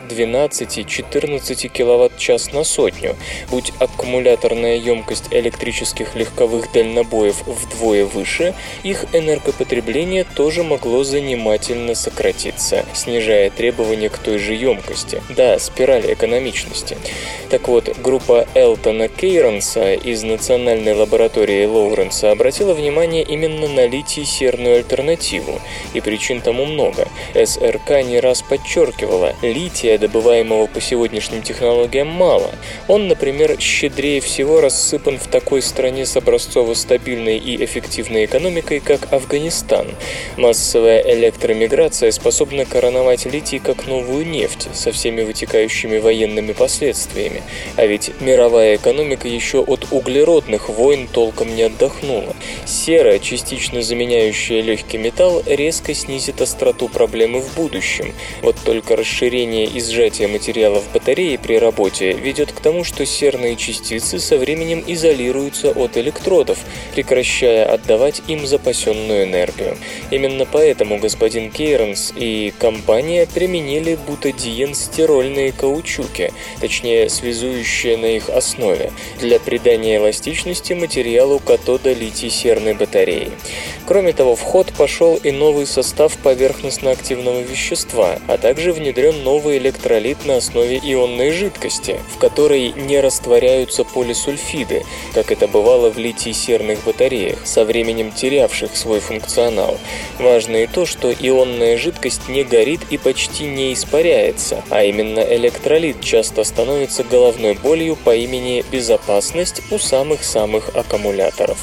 12-14 киловатт-час на сотню. Будь аккумуляторная емкость электрических легковых дальнобоев вдвое выше, их энергопотребление тоже могло занимательно сократиться, снижая требования к той же емкости. Да, спираль экономичности. Так вот, группа Элтона Кейронса из Национальной лаборатории Лоуренса обратила внимание именно на литий-серную альтернативу, и причин тому много. СРК не раз подчеркивала, лития, добываемого доступного по сегодняшним технологиям мало. Он, например, щедрее всего рассыпан в такой стране с образцово-стабильной и эффективной экономикой, как Афганистан. Массовая электромиграция способна короновать литий как новую нефть со всеми вытекающими военными последствиями. А ведь мировая экономика еще от углеродных войн толком не отдохнула. Сера, частично заменяющая легкий металл, резко снизит остроту проблемы в будущем. Вот только расширение и сжатие материалов батареи при работе ведет к тому, что серные частицы со временем изолируются от электродов, прекращая отдавать им запасенную энергию. Именно поэтому господин Кейренс и компания применили бутадиен-стирольные каучуки, точнее связующие на их основе, для придания эластичности материалу катода литий-серной батареи. Кроме того, в ход пошел и новый состав поверхностно-активного вещества, а также внедрен новый электролит на основе ионной жидкости, в которой не растворяются полисульфиды, как это бывало в литий-серных батареях, со временем терявших свой функционал. Важно и то, что ионная жидкость не горит и почти не испаряется, а именно электролит часто становится головной болью по имени «безопасность» у самых-самых аккумуляторов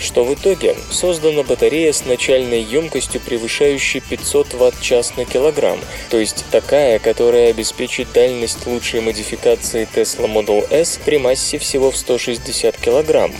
что в итоге создана батарея с начальной емкостью, превышающей 500 Вт-час на килограмм, то есть такая, которая обеспечит дальность лучшей модификации Tesla Model S при массе всего в 160 кг.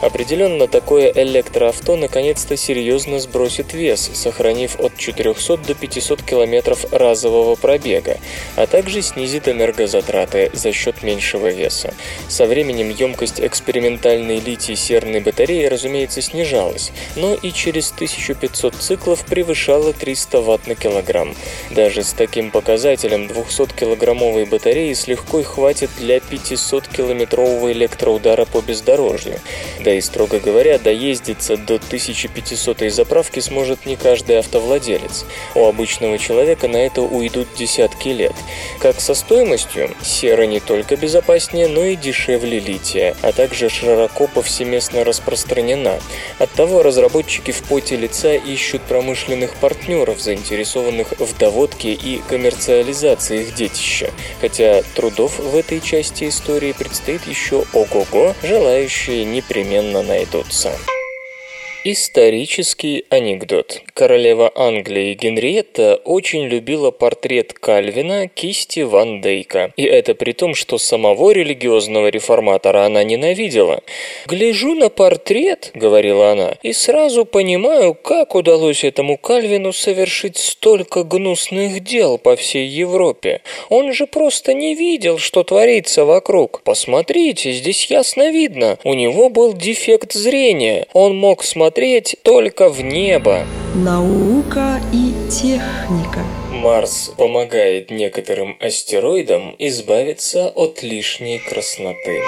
Определенно, такое электроавто наконец-то серьезно сбросит вес, сохранив от 400 до 500 км разового пробега, а также снизит энергозатраты за счет меньшего веса. Со временем емкость экспериментальной литий-серной батареи, разумеется, разумеется, снижалась, но и через 1500 циклов превышала 300 Вт на килограмм. Даже с таким показателем 200-килограммовой батареи с легкой хватит для 500-километрового электроудара по бездорожью. Да и, строго говоря, доездиться до 1500 заправки сможет не каждый автовладелец. У обычного человека на это уйдут десятки лет. Как со стоимостью, сера не только безопаснее, но и дешевле лития, а также широко повсеместно распространена. Оттого разработчики в поте лица ищут промышленных партнеров, заинтересованных в доводке и коммерциализации их детища. Хотя трудов в этой части истории предстоит еще ого-го, желающие непременно найдутся. Исторический анекдот. Королева Англии Генриетта очень любила портрет Кальвина кисти Ван Дейка. И это при том, что самого религиозного реформатора она ненавидела. «Гляжу на портрет», — говорила она, — «и сразу понимаю, как удалось этому Кальвину совершить столько гнусных дел по всей Европе. Он же просто не видел, что творится вокруг. Посмотрите, здесь ясно видно. У него был дефект зрения. Он мог смотреть смотреть только в небо. Наука и техника. Марс помогает некоторым астероидам избавиться от лишней красноты.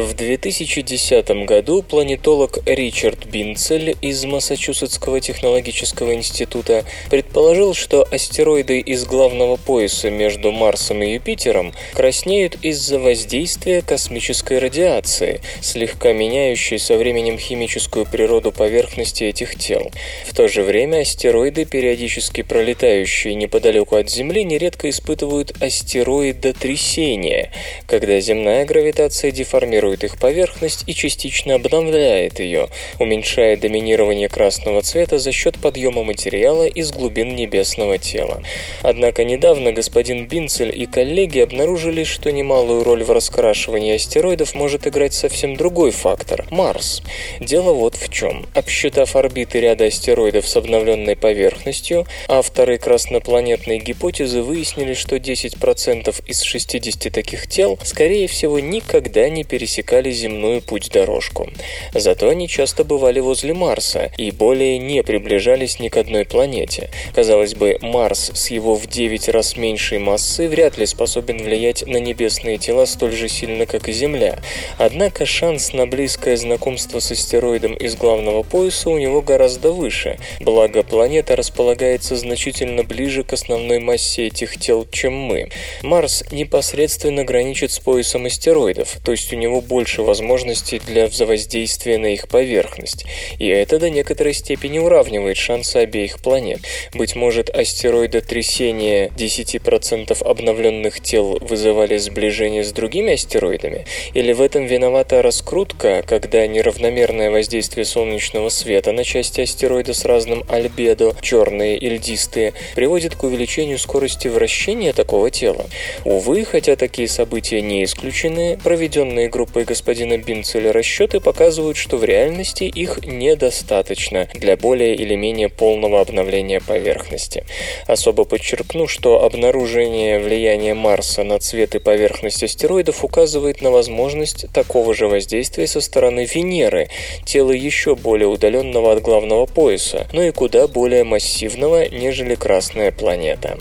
В 2010 году планетолог Ричард Бинцель из Массачусетского технологического института предположил, что астероиды из главного пояса между Марсом и Юпитером краснеют из-за воздействия космической радиации, слегка меняющей со временем химическую природу поверхности этих тел. В то же время астероиды, периодически пролетающие неподалеку от Земли, нередко испытывают астероидотрясение, когда земная гравитация деформирует формирует их поверхность и частично обновляет ее, уменьшая доминирование красного цвета за счет подъема материала из глубин небесного тела. Однако недавно господин Бинцель и коллеги обнаружили, что немалую роль в раскрашивании астероидов может играть совсем другой фактор – Марс. Дело вот в чем. Обсчитав орбиты ряда астероидов с обновленной поверхностью, авторы краснопланетной гипотезы выяснили, что 10% из 60 таких тел, скорее всего, никогда не пересекают пересекали земную путь-дорожку. Зато они часто бывали возле Марса и более не приближались ни к одной планете. Казалось бы, Марс с его в 9 раз меньшей массой вряд ли способен влиять на небесные тела столь же сильно, как и Земля. Однако шанс на близкое знакомство с астероидом из главного пояса у него гораздо выше, благо планета располагается значительно ближе к основной массе этих тел, чем мы. Марс непосредственно граничит с поясом астероидов, то есть у него больше возможностей для взаимодействия на их поверхность, и это до некоторой степени уравнивает шансы обеих планет. Быть может, астероидотрясения 10% обновленных тел вызывали сближение с другими астероидами? Или в этом виновата раскрутка, когда неравномерное воздействие солнечного света на части астероида с разным альбедо, черные и льдистые, приводит к увеличению скорости вращения такого тела? Увы, хотя такие события не исключены, проведенные группой господина Бинцеля расчеты показывают, что в реальности их недостаточно для более или менее полного обновления поверхности. Особо подчеркну, что обнаружение влияния Марса на цвет и поверхность астероидов указывает на возможность такого же воздействия со стороны Венеры, тела еще более удаленного от главного пояса, но и куда более массивного, нежели Красная планета.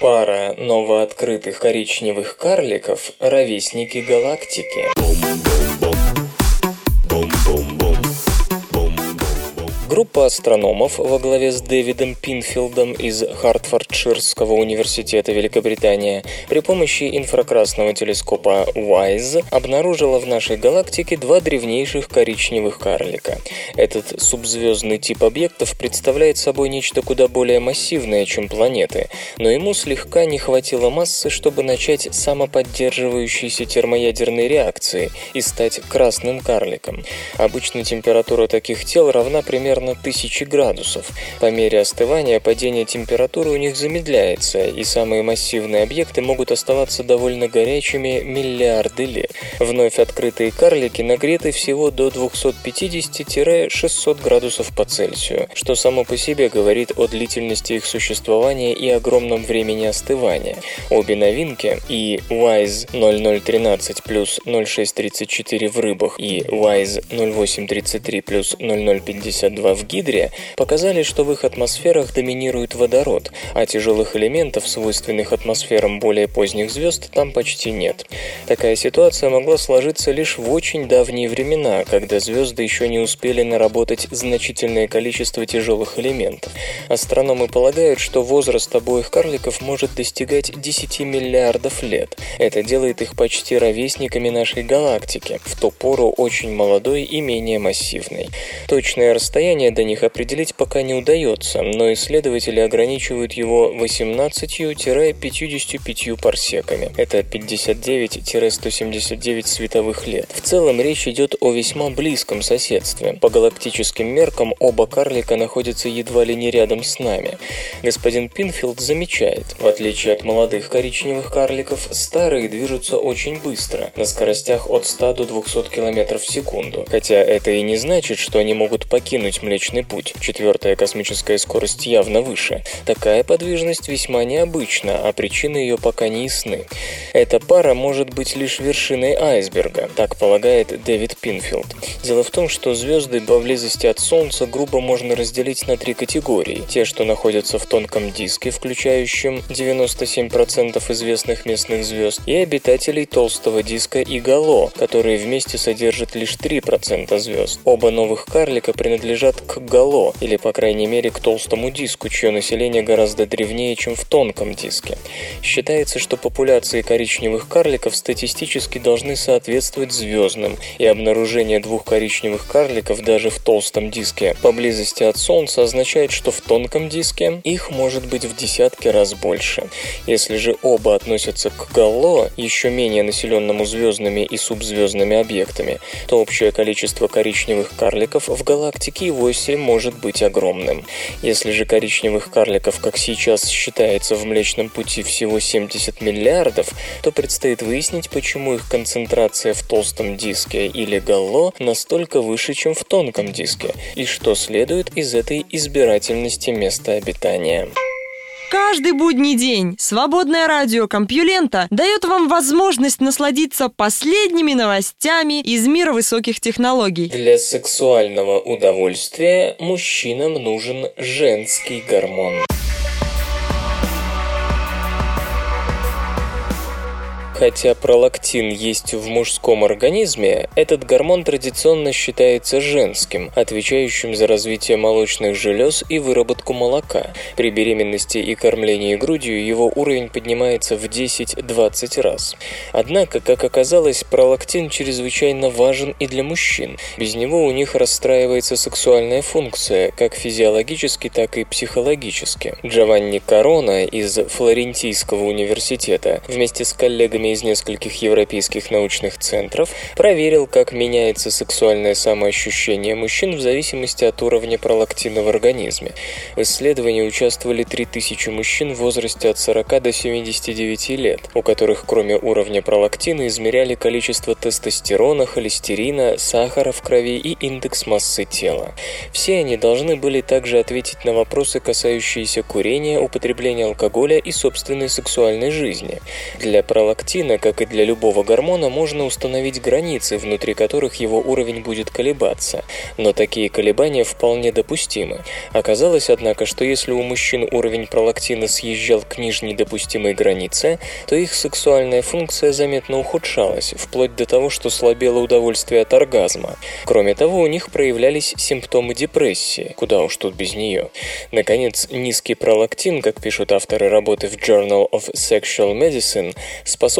Пара новооткрытых коричневых карликов – ровесники галактики. Группа астрономов во главе с Дэвидом Пинфилдом из Хартфордширского университета Великобритания при помощи инфракрасного телескопа WISE обнаружила в нашей галактике два древнейших коричневых карлика. Этот субзвездный тип объектов представляет собой нечто куда более массивное, чем планеты, но ему слегка не хватило массы, чтобы начать самоподдерживающиеся термоядерные реакции и стать красным карликом. Обычно температура таких тел равна примерно примерно 1000 градусов. По мере остывания падение температуры у них замедляется, и самые массивные объекты могут оставаться довольно горячими миллиарды лет. Вновь открытые карлики нагреты всего до 250-600 градусов по Цельсию, что само по себе говорит о длительности их существования и огромном времени остывания. Обе новинки, и WISE 0013 плюс 0634 в рыбах и WISE 0833 плюс 0052 в Гидре показали, что в их атмосферах доминирует водород, а тяжелых элементов, свойственных атмосферам более поздних звезд, там почти нет. Такая ситуация могла сложиться лишь в очень давние времена, когда звезды еще не успели наработать значительное количество тяжелых элементов. Астрономы полагают, что возраст обоих карликов может достигать 10 миллиардов лет. Это делает их почти ровесниками нашей галактики, в ту пору очень молодой и менее массивной. Точное расстояние Расстояние до них определить пока не удается, но исследователи ограничивают его 18-55 парсеками. Это 59-179 световых лет. В целом речь идет о весьма близком соседстве. По галактическим меркам оба карлика находятся едва ли не рядом с нами. Господин Пинфилд замечает, в отличие от молодых коричневых карликов, старые движутся очень быстро, на скоростях от 100 до 200 км в секунду. Хотя это и не значит, что они могут покинуть Млечный Путь. Четвертая космическая скорость явно выше. Такая подвижность весьма необычна, а причины ее пока не ясны. Эта пара может быть лишь вершиной айсберга, так полагает Дэвид Пинфилд. Дело в том, что звезды поблизости от Солнца грубо можно разделить на три категории. Те, что находятся в тонком диске, включающем 97% известных местных звезд, и обитателей толстого диска и Гало, которые вместе содержат лишь 3% звезд. Оба новых карлика принадлежат к Гало, или по крайней мере к толстому диску, чье население гораздо древнее, чем в тонком диске. Считается, что популяции коричневых карликов статистически должны соответствовать звездным, и обнаружение двух коричневых карликов даже в толстом диске поблизости от Солнца означает, что в тонком диске их может быть в десятки раз больше. Если же оба относятся к Галло, еще менее населенному звездными и субзвездными объектами, то общее количество коричневых карликов в галактике и вовсе может быть огромным. Если же коричневых карликов, как сейчас считается в Млечном Пути, всего 70 миллиардов, то предстоит выяснить, почему их концентрация в толстом диске или галло настолько выше, чем в тонком диске, и что следует из этой избирательности места обитания. Каждый будний день свободное радио Компьюлента дает вам возможность насладиться последними новостями из мира высоких технологий. Для сексуального удовольствия мужчинам нужен женский гормон. Хотя пролактин есть в мужском организме, этот гормон традиционно считается женским, отвечающим за развитие молочных желез и выработку молока. При беременности и кормлении грудью его уровень поднимается в 10-20 раз. Однако, как оказалось, пролактин чрезвычайно важен и для мужчин. Без него у них расстраивается сексуальная функция, как физиологически, так и психологически. Джованни Корона из Флорентийского университета вместе с коллегами из нескольких европейских научных центров проверил, как меняется сексуальное самоощущение мужчин в зависимости от уровня пролактина в организме. В исследовании участвовали 3000 мужчин в возрасте от 40 до 79 лет, у которых кроме уровня пролактина измеряли количество тестостерона, холестерина, сахара в крови и индекс массы тела. Все они должны были также ответить на вопросы, касающиеся курения, употребления алкоголя и собственной сексуальной жизни. Для пролактина, как и для любого гормона, можно установить границы, внутри которых его уровень будет колебаться. Но такие колебания вполне допустимы. Оказалось, однако, что если у мужчин уровень пролактина съезжал к нижней допустимой границе, то их сексуальная функция заметно ухудшалась, вплоть до того, что слабело удовольствие от оргазма. Кроме того, у них проявлялись симптомы депрессии, куда уж тут без нее. Наконец, низкий пролактин, как пишут авторы работы в Journal of Sexual Medicine,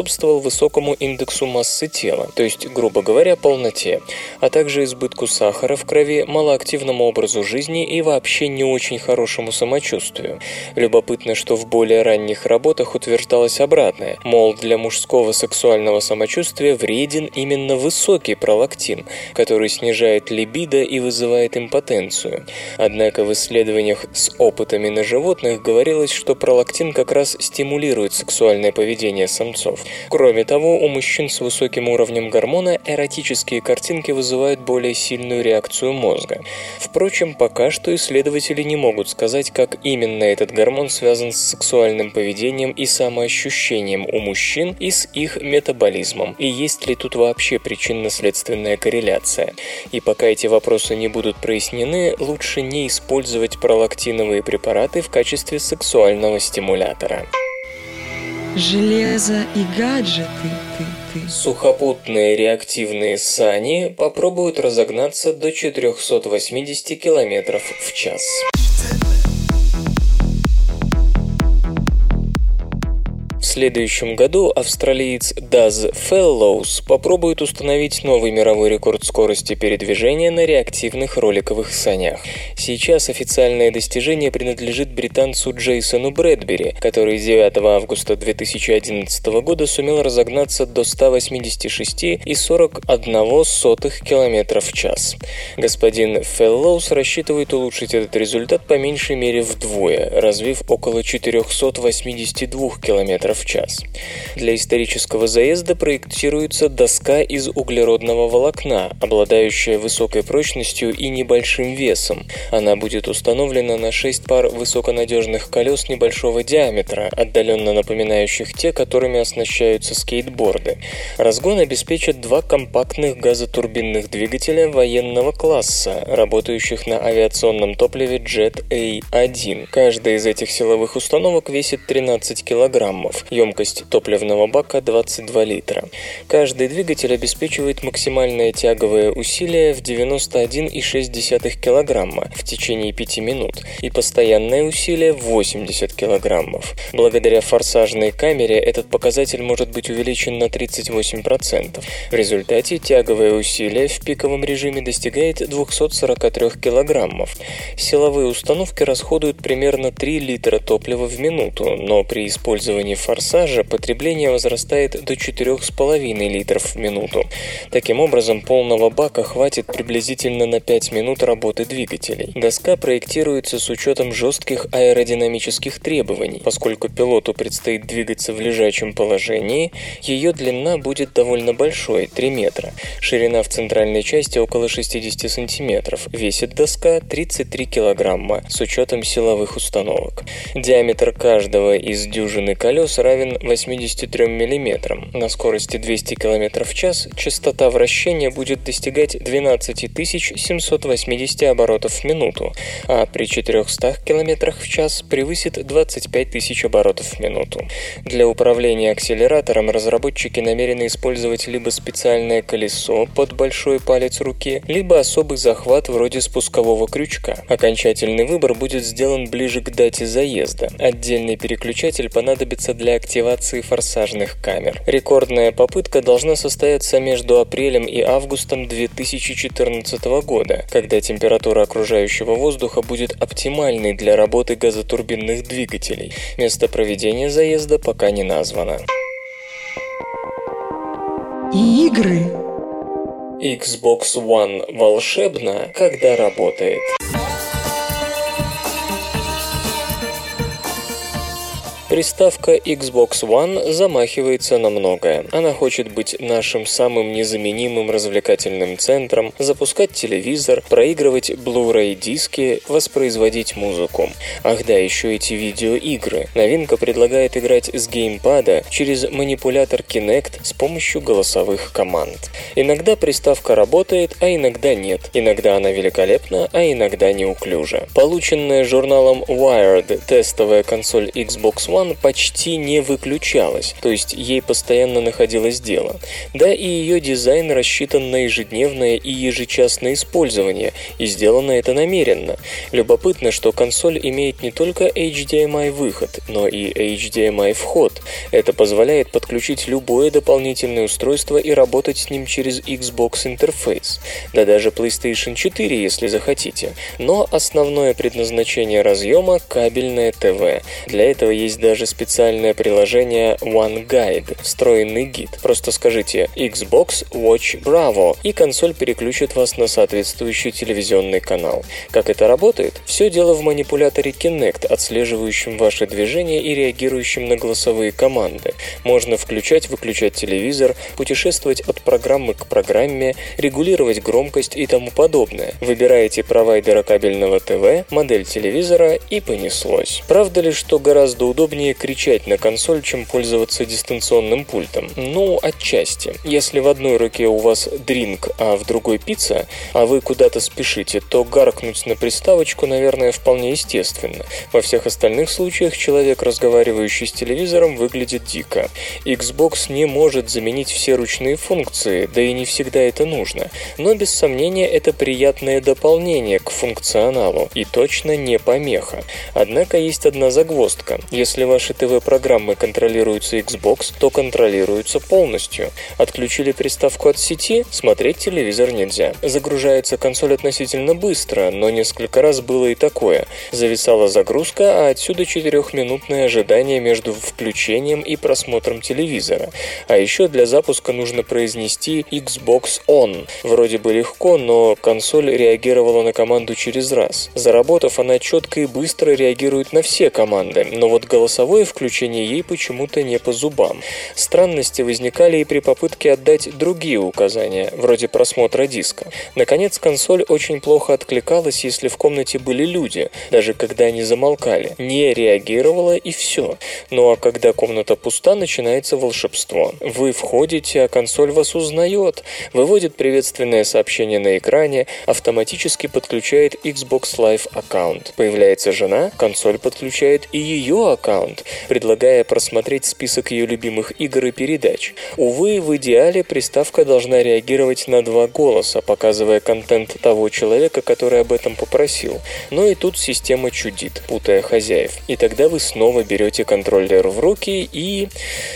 способствовал высокому индексу массы тела, то есть, грубо говоря, полноте, а также избытку сахара в крови, малоактивному образу жизни и вообще не очень хорошему самочувствию. Любопытно, что в более ранних работах утверждалось обратное, мол, для мужского сексуального самочувствия вреден именно высокий пролактин, который снижает либидо и вызывает импотенцию. Однако в исследованиях с опытами на животных говорилось, что пролактин как раз стимулирует сексуальное поведение самцов. Кроме того, у мужчин с высоким уровнем гормона эротические картинки вызывают более сильную реакцию мозга. Впрочем, пока что исследователи не могут сказать, как именно этот гормон связан с сексуальным поведением и самоощущением у мужчин и с их метаболизмом, и есть ли тут вообще причинно-следственная корреляция. И пока эти вопросы не будут прояснены, лучше не использовать пролактиновые препараты в качестве сексуального стимулятора. Железо и гаджеты, ты, ты. Сухопутные реактивные сани попробуют разогнаться до 480 км в час. Следующем году австралиец Даз Феллоус попробует установить новый мировой рекорд скорости передвижения на реактивных роликовых санях. Сейчас официальное достижение принадлежит британцу Джейсону Брэдбери, который 9 августа 2011 года сумел разогнаться до 186,41 км в час. Господин Феллоус рассчитывает улучшить этот результат по меньшей мере вдвое, развив около 482 км в час. Для исторического заезда проектируется доска из углеродного волокна, обладающая высокой прочностью и небольшим весом. Она будет установлена на 6 пар высоконадежных колес небольшого диаметра, отдаленно напоминающих те, которыми оснащаются скейтборды. Разгон обеспечит два компактных газотурбинных двигателя военного класса, работающих на авиационном топливе Jet A1. Каждая из этих силовых установок весит 13 килограммов емкость топливного бака 22 литра. Каждый двигатель обеспечивает максимальное тяговое усилие в 91,6 кг в течение 5 минут и постоянное усилие в 80 кг. Благодаря форсажной камере этот показатель может быть увеличен на 38%. В результате тяговое усилие в пиковом режиме достигает 243 кг. Силовые установки расходуют примерно 3 литра топлива в минуту, но при использовании форсажа потребление возрастает до 4,5 литров в минуту. Таким образом, полного бака хватит приблизительно на 5 минут работы двигателей. Доска проектируется с учетом жестких аэродинамических требований. Поскольку пилоту предстоит двигаться в лежачем положении, ее длина будет довольно большой – 3 метра. Ширина в центральной части около 60 сантиметров. Весит доска 33 килограмма с учетом силовых установок. Диаметр каждого из дюжины колес равен 83 мм. На скорости 200 км в час частота вращения будет достигать 12 780 оборотов в минуту, а при 400 км в час превысит 25 тысяч оборотов в минуту. Для управления акселератором разработчики намерены использовать либо специальное колесо под большой палец руки, либо особый захват вроде спускового крючка. Окончательный выбор будет сделан ближе к дате заезда. Отдельный переключатель понадобится для активации форсажных камер. Рекордная попытка должна состояться между апрелем и августом 2014 года, когда температура окружающего воздуха будет оптимальной для работы газотурбинных двигателей. Место проведения заезда пока не названо. Игры. Xbox One волшебно, когда работает. Приставка Xbox One замахивается на многое. Она хочет быть нашим самым незаменимым развлекательным центром, запускать телевизор, проигрывать Blu-ray диски, воспроизводить музыку. Ах да, еще эти видеоигры. Новинка предлагает играть с геймпада через манипулятор Kinect с помощью голосовых команд. Иногда приставка работает, а иногда нет. Иногда она великолепна, а иногда неуклюжа. Полученная журналом Wired тестовая консоль Xbox One One почти не выключалась, то есть ей постоянно находилось дело. Да и ее дизайн рассчитан на ежедневное и ежечасное использование, и сделано это намеренно. Любопытно, что консоль имеет не только HDMI выход, но и HDMI вход. Это позволяет подключить любое дополнительное устройство и работать с ним через Xbox интерфейс. Да даже PlayStation 4, если захотите. Но основное предназначение разъема – кабельное ТВ. Для этого есть даже специальное приложение One Guide, встроенный гид. Просто скажите Xbox Watch Bravo, и консоль переключит вас на соответствующий телевизионный канал. Как это работает? Все дело в манипуляторе Kinect, отслеживающем ваши движения и реагирующем на голосовые команды. Можно включать-выключать телевизор, путешествовать от программы к программе, регулировать громкость и тому подобное. Выбираете провайдера кабельного ТВ, модель телевизора и понеслось. Правда ли, что гораздо удобнее удобнее кричать на консоль, чем пользоваться дистанционным пультом? Ну, отчасти. Если в одной руке у вас дринк, а в другой пицца, а вы куда-то спешите, то гаркнуть на приставочку, наверное, вполне естественно. Во всех остальных случаях человек, разговаривающий с телевизором, выглядит дико. Xbox не может заменить все ручные функции, да и не всегда это нужно. Но без сомнения это приятное дополнение к функционалу и точно не помеха. Однако есть одна загвоздка. Если ваши ТВ-программы контролируются Xbox, то контролируются полностью. Отключили приставку от сети, смотреть телевизор нельзя. Загружается консоль относительно быстро, но несколько раз было и такое. Зависала загрузка, а отсюда четырехминутное ожидание между включением и просмотром телевизора. А еще для запуска нужно произнести Xbox On. Вроде бы легко, но консоль реагировала на команду через раз. Заработав, она четко и быстро реагирует на все команды, но вот голосование голосовое включение ей почему-то не по зубам. Странности возникали и при попытке отдать другие указания, вроде просмотра диска. Наконец, консоль очень плохо откликалась, если в комнате были люди, даже когда они замолкали. Не реагировала и все. Ну а когда комната пуста, начинается волшебство. Вы входите, а консоль вас узнает, выводит приветственное сообщение на экране, автоматически подключает Xbox Live аккаунт. Появляется жена, консоль подключает и ее аккаунт, аккаунт, предлагая просмотреть список ее любимых игр и передач. Увы, в идеале приставка должна реагировать на два голоса, показывая контент того человека, который об этом попросил. Но и тут система чудит, путая хозяев. И тогда вы снова берете контроллер в руки и...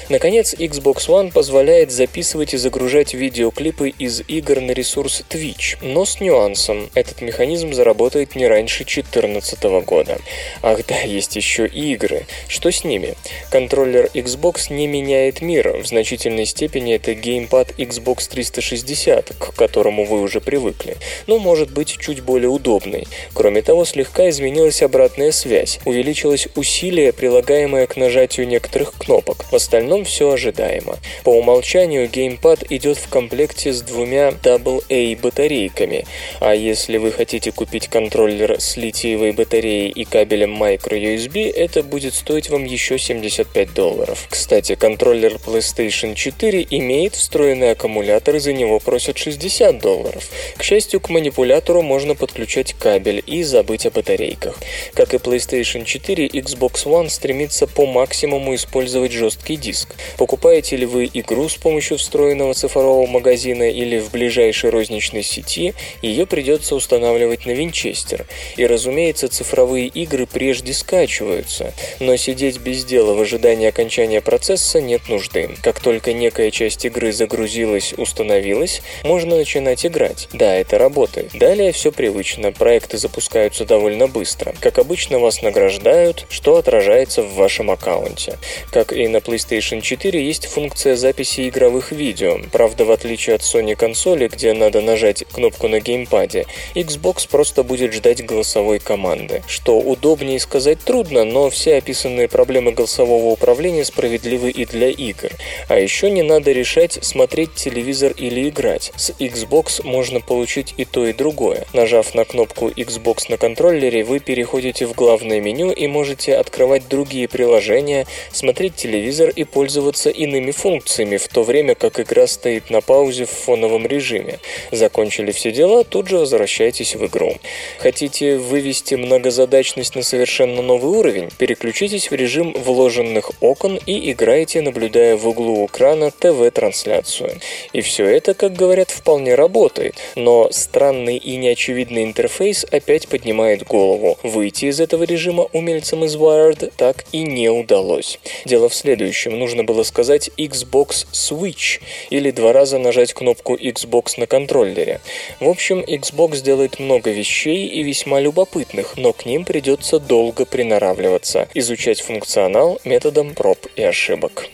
Наконец, Xbox One позволяет записывать и загружать видеоклипы из игр на ресурс Twitch, но с нюансом. Этот механизм заработает не раньше 2014 года. Ах да, есть еще игры. Что с ними? Контроллер Xbox не меняет мир, в значительной степени это геймпад Xbox 360, к которому вы уже привыкли, но может быть чуть более удобный. Кроме того, слегка изменилась обратная связь, увеличилось усилие, прилагаемое к нажатию некоторых кнопок. В остальном все ожидаемо. По умолчанию геймпад идет в комплекте с двумя AA батарейками, а если вы хотите купить контроллер с литиевой батареей и кабелем microUSB, это будет стоить стоить вам еще 75 долларов. Кстати, контроллер PlayStation 4 имеет встроенный аккумулятор, и за него просят 60 долларов. К счастью, к манипулятору можно подключать кабель и забыть о батарейках. Как и PlayStation 4, Xbox One стремится по максимуму использовать жесткий диск. Покупаете ли вы игру с помощью встроенного цифрового магазина или в ближайшей розничной сети, ее придется устанавливать на винчестер. И, разумеется, цифровые игры прежде скачиваются, но сидеть без дела в ожидании окончания процесса нет нужды. Как только некая часть игры загрузилась, установилась, можно начинать играть. Да, это работает. Далее все привычно, проекты запускаются довольно быстро. Как обычно, вас награждают, что отражается в вашем аккаунте. Как и на PlayStation 4, есть функция записи игровых видео. Правда, в отличие от Sony консоли, где надо нажать кнопку на геймпаде, Xbox просто будет ждать голосовой команды. Что удобнее сказать трудно, но все описанные проблемы голосового управления справедливы и для игр. А еще не надо решать, смотреть телевизор или играть. С Xbox можно получить и то, и другое. Нажав на кнопку Xbox на контроллере, вы переходите в главное меню и можете открывать другие приложения, смотреть телевизор и пользоваться иными функциями, в то время как игра стоит на паузе в фоновом режиме. Закончили все дела, тут же возвращайтесь в игру. Хотите вывести многозадачность на совершенно новый уровень? Переключитесь в режим вложенных окон и играйте, наблюдая в углу экрана ТВ-трансляцию. И все это, как говорят, вполне работает, но странный и неочевидный интерфейс опять поднимает голову. Выйти из этого режима умельцам из Wired так и не удалось. Дело в следующем. Нужно было сказать Xbox Switch или два раза нажать кнопку Xbox на контроллере. В общем, Xbox делает много вещей и весьма любопытных, но к ним придется долго приноравливаться, изучать функционал методом проб и ошибок.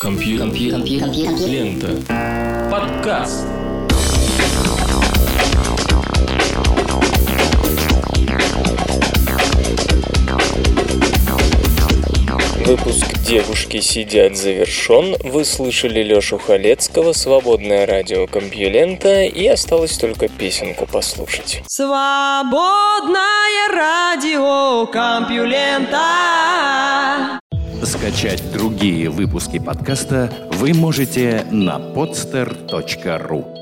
Компьютер. Лента. Подкаст. Выпуск «Девушки сидят» завершен. Вы слышали Лешу Халецкого, «Свободное радио Компьюлента» и осталось только песенку послушать. Свободное радио Компьюлента. Скачать другие выпуски подкаста вы можете на podster.ru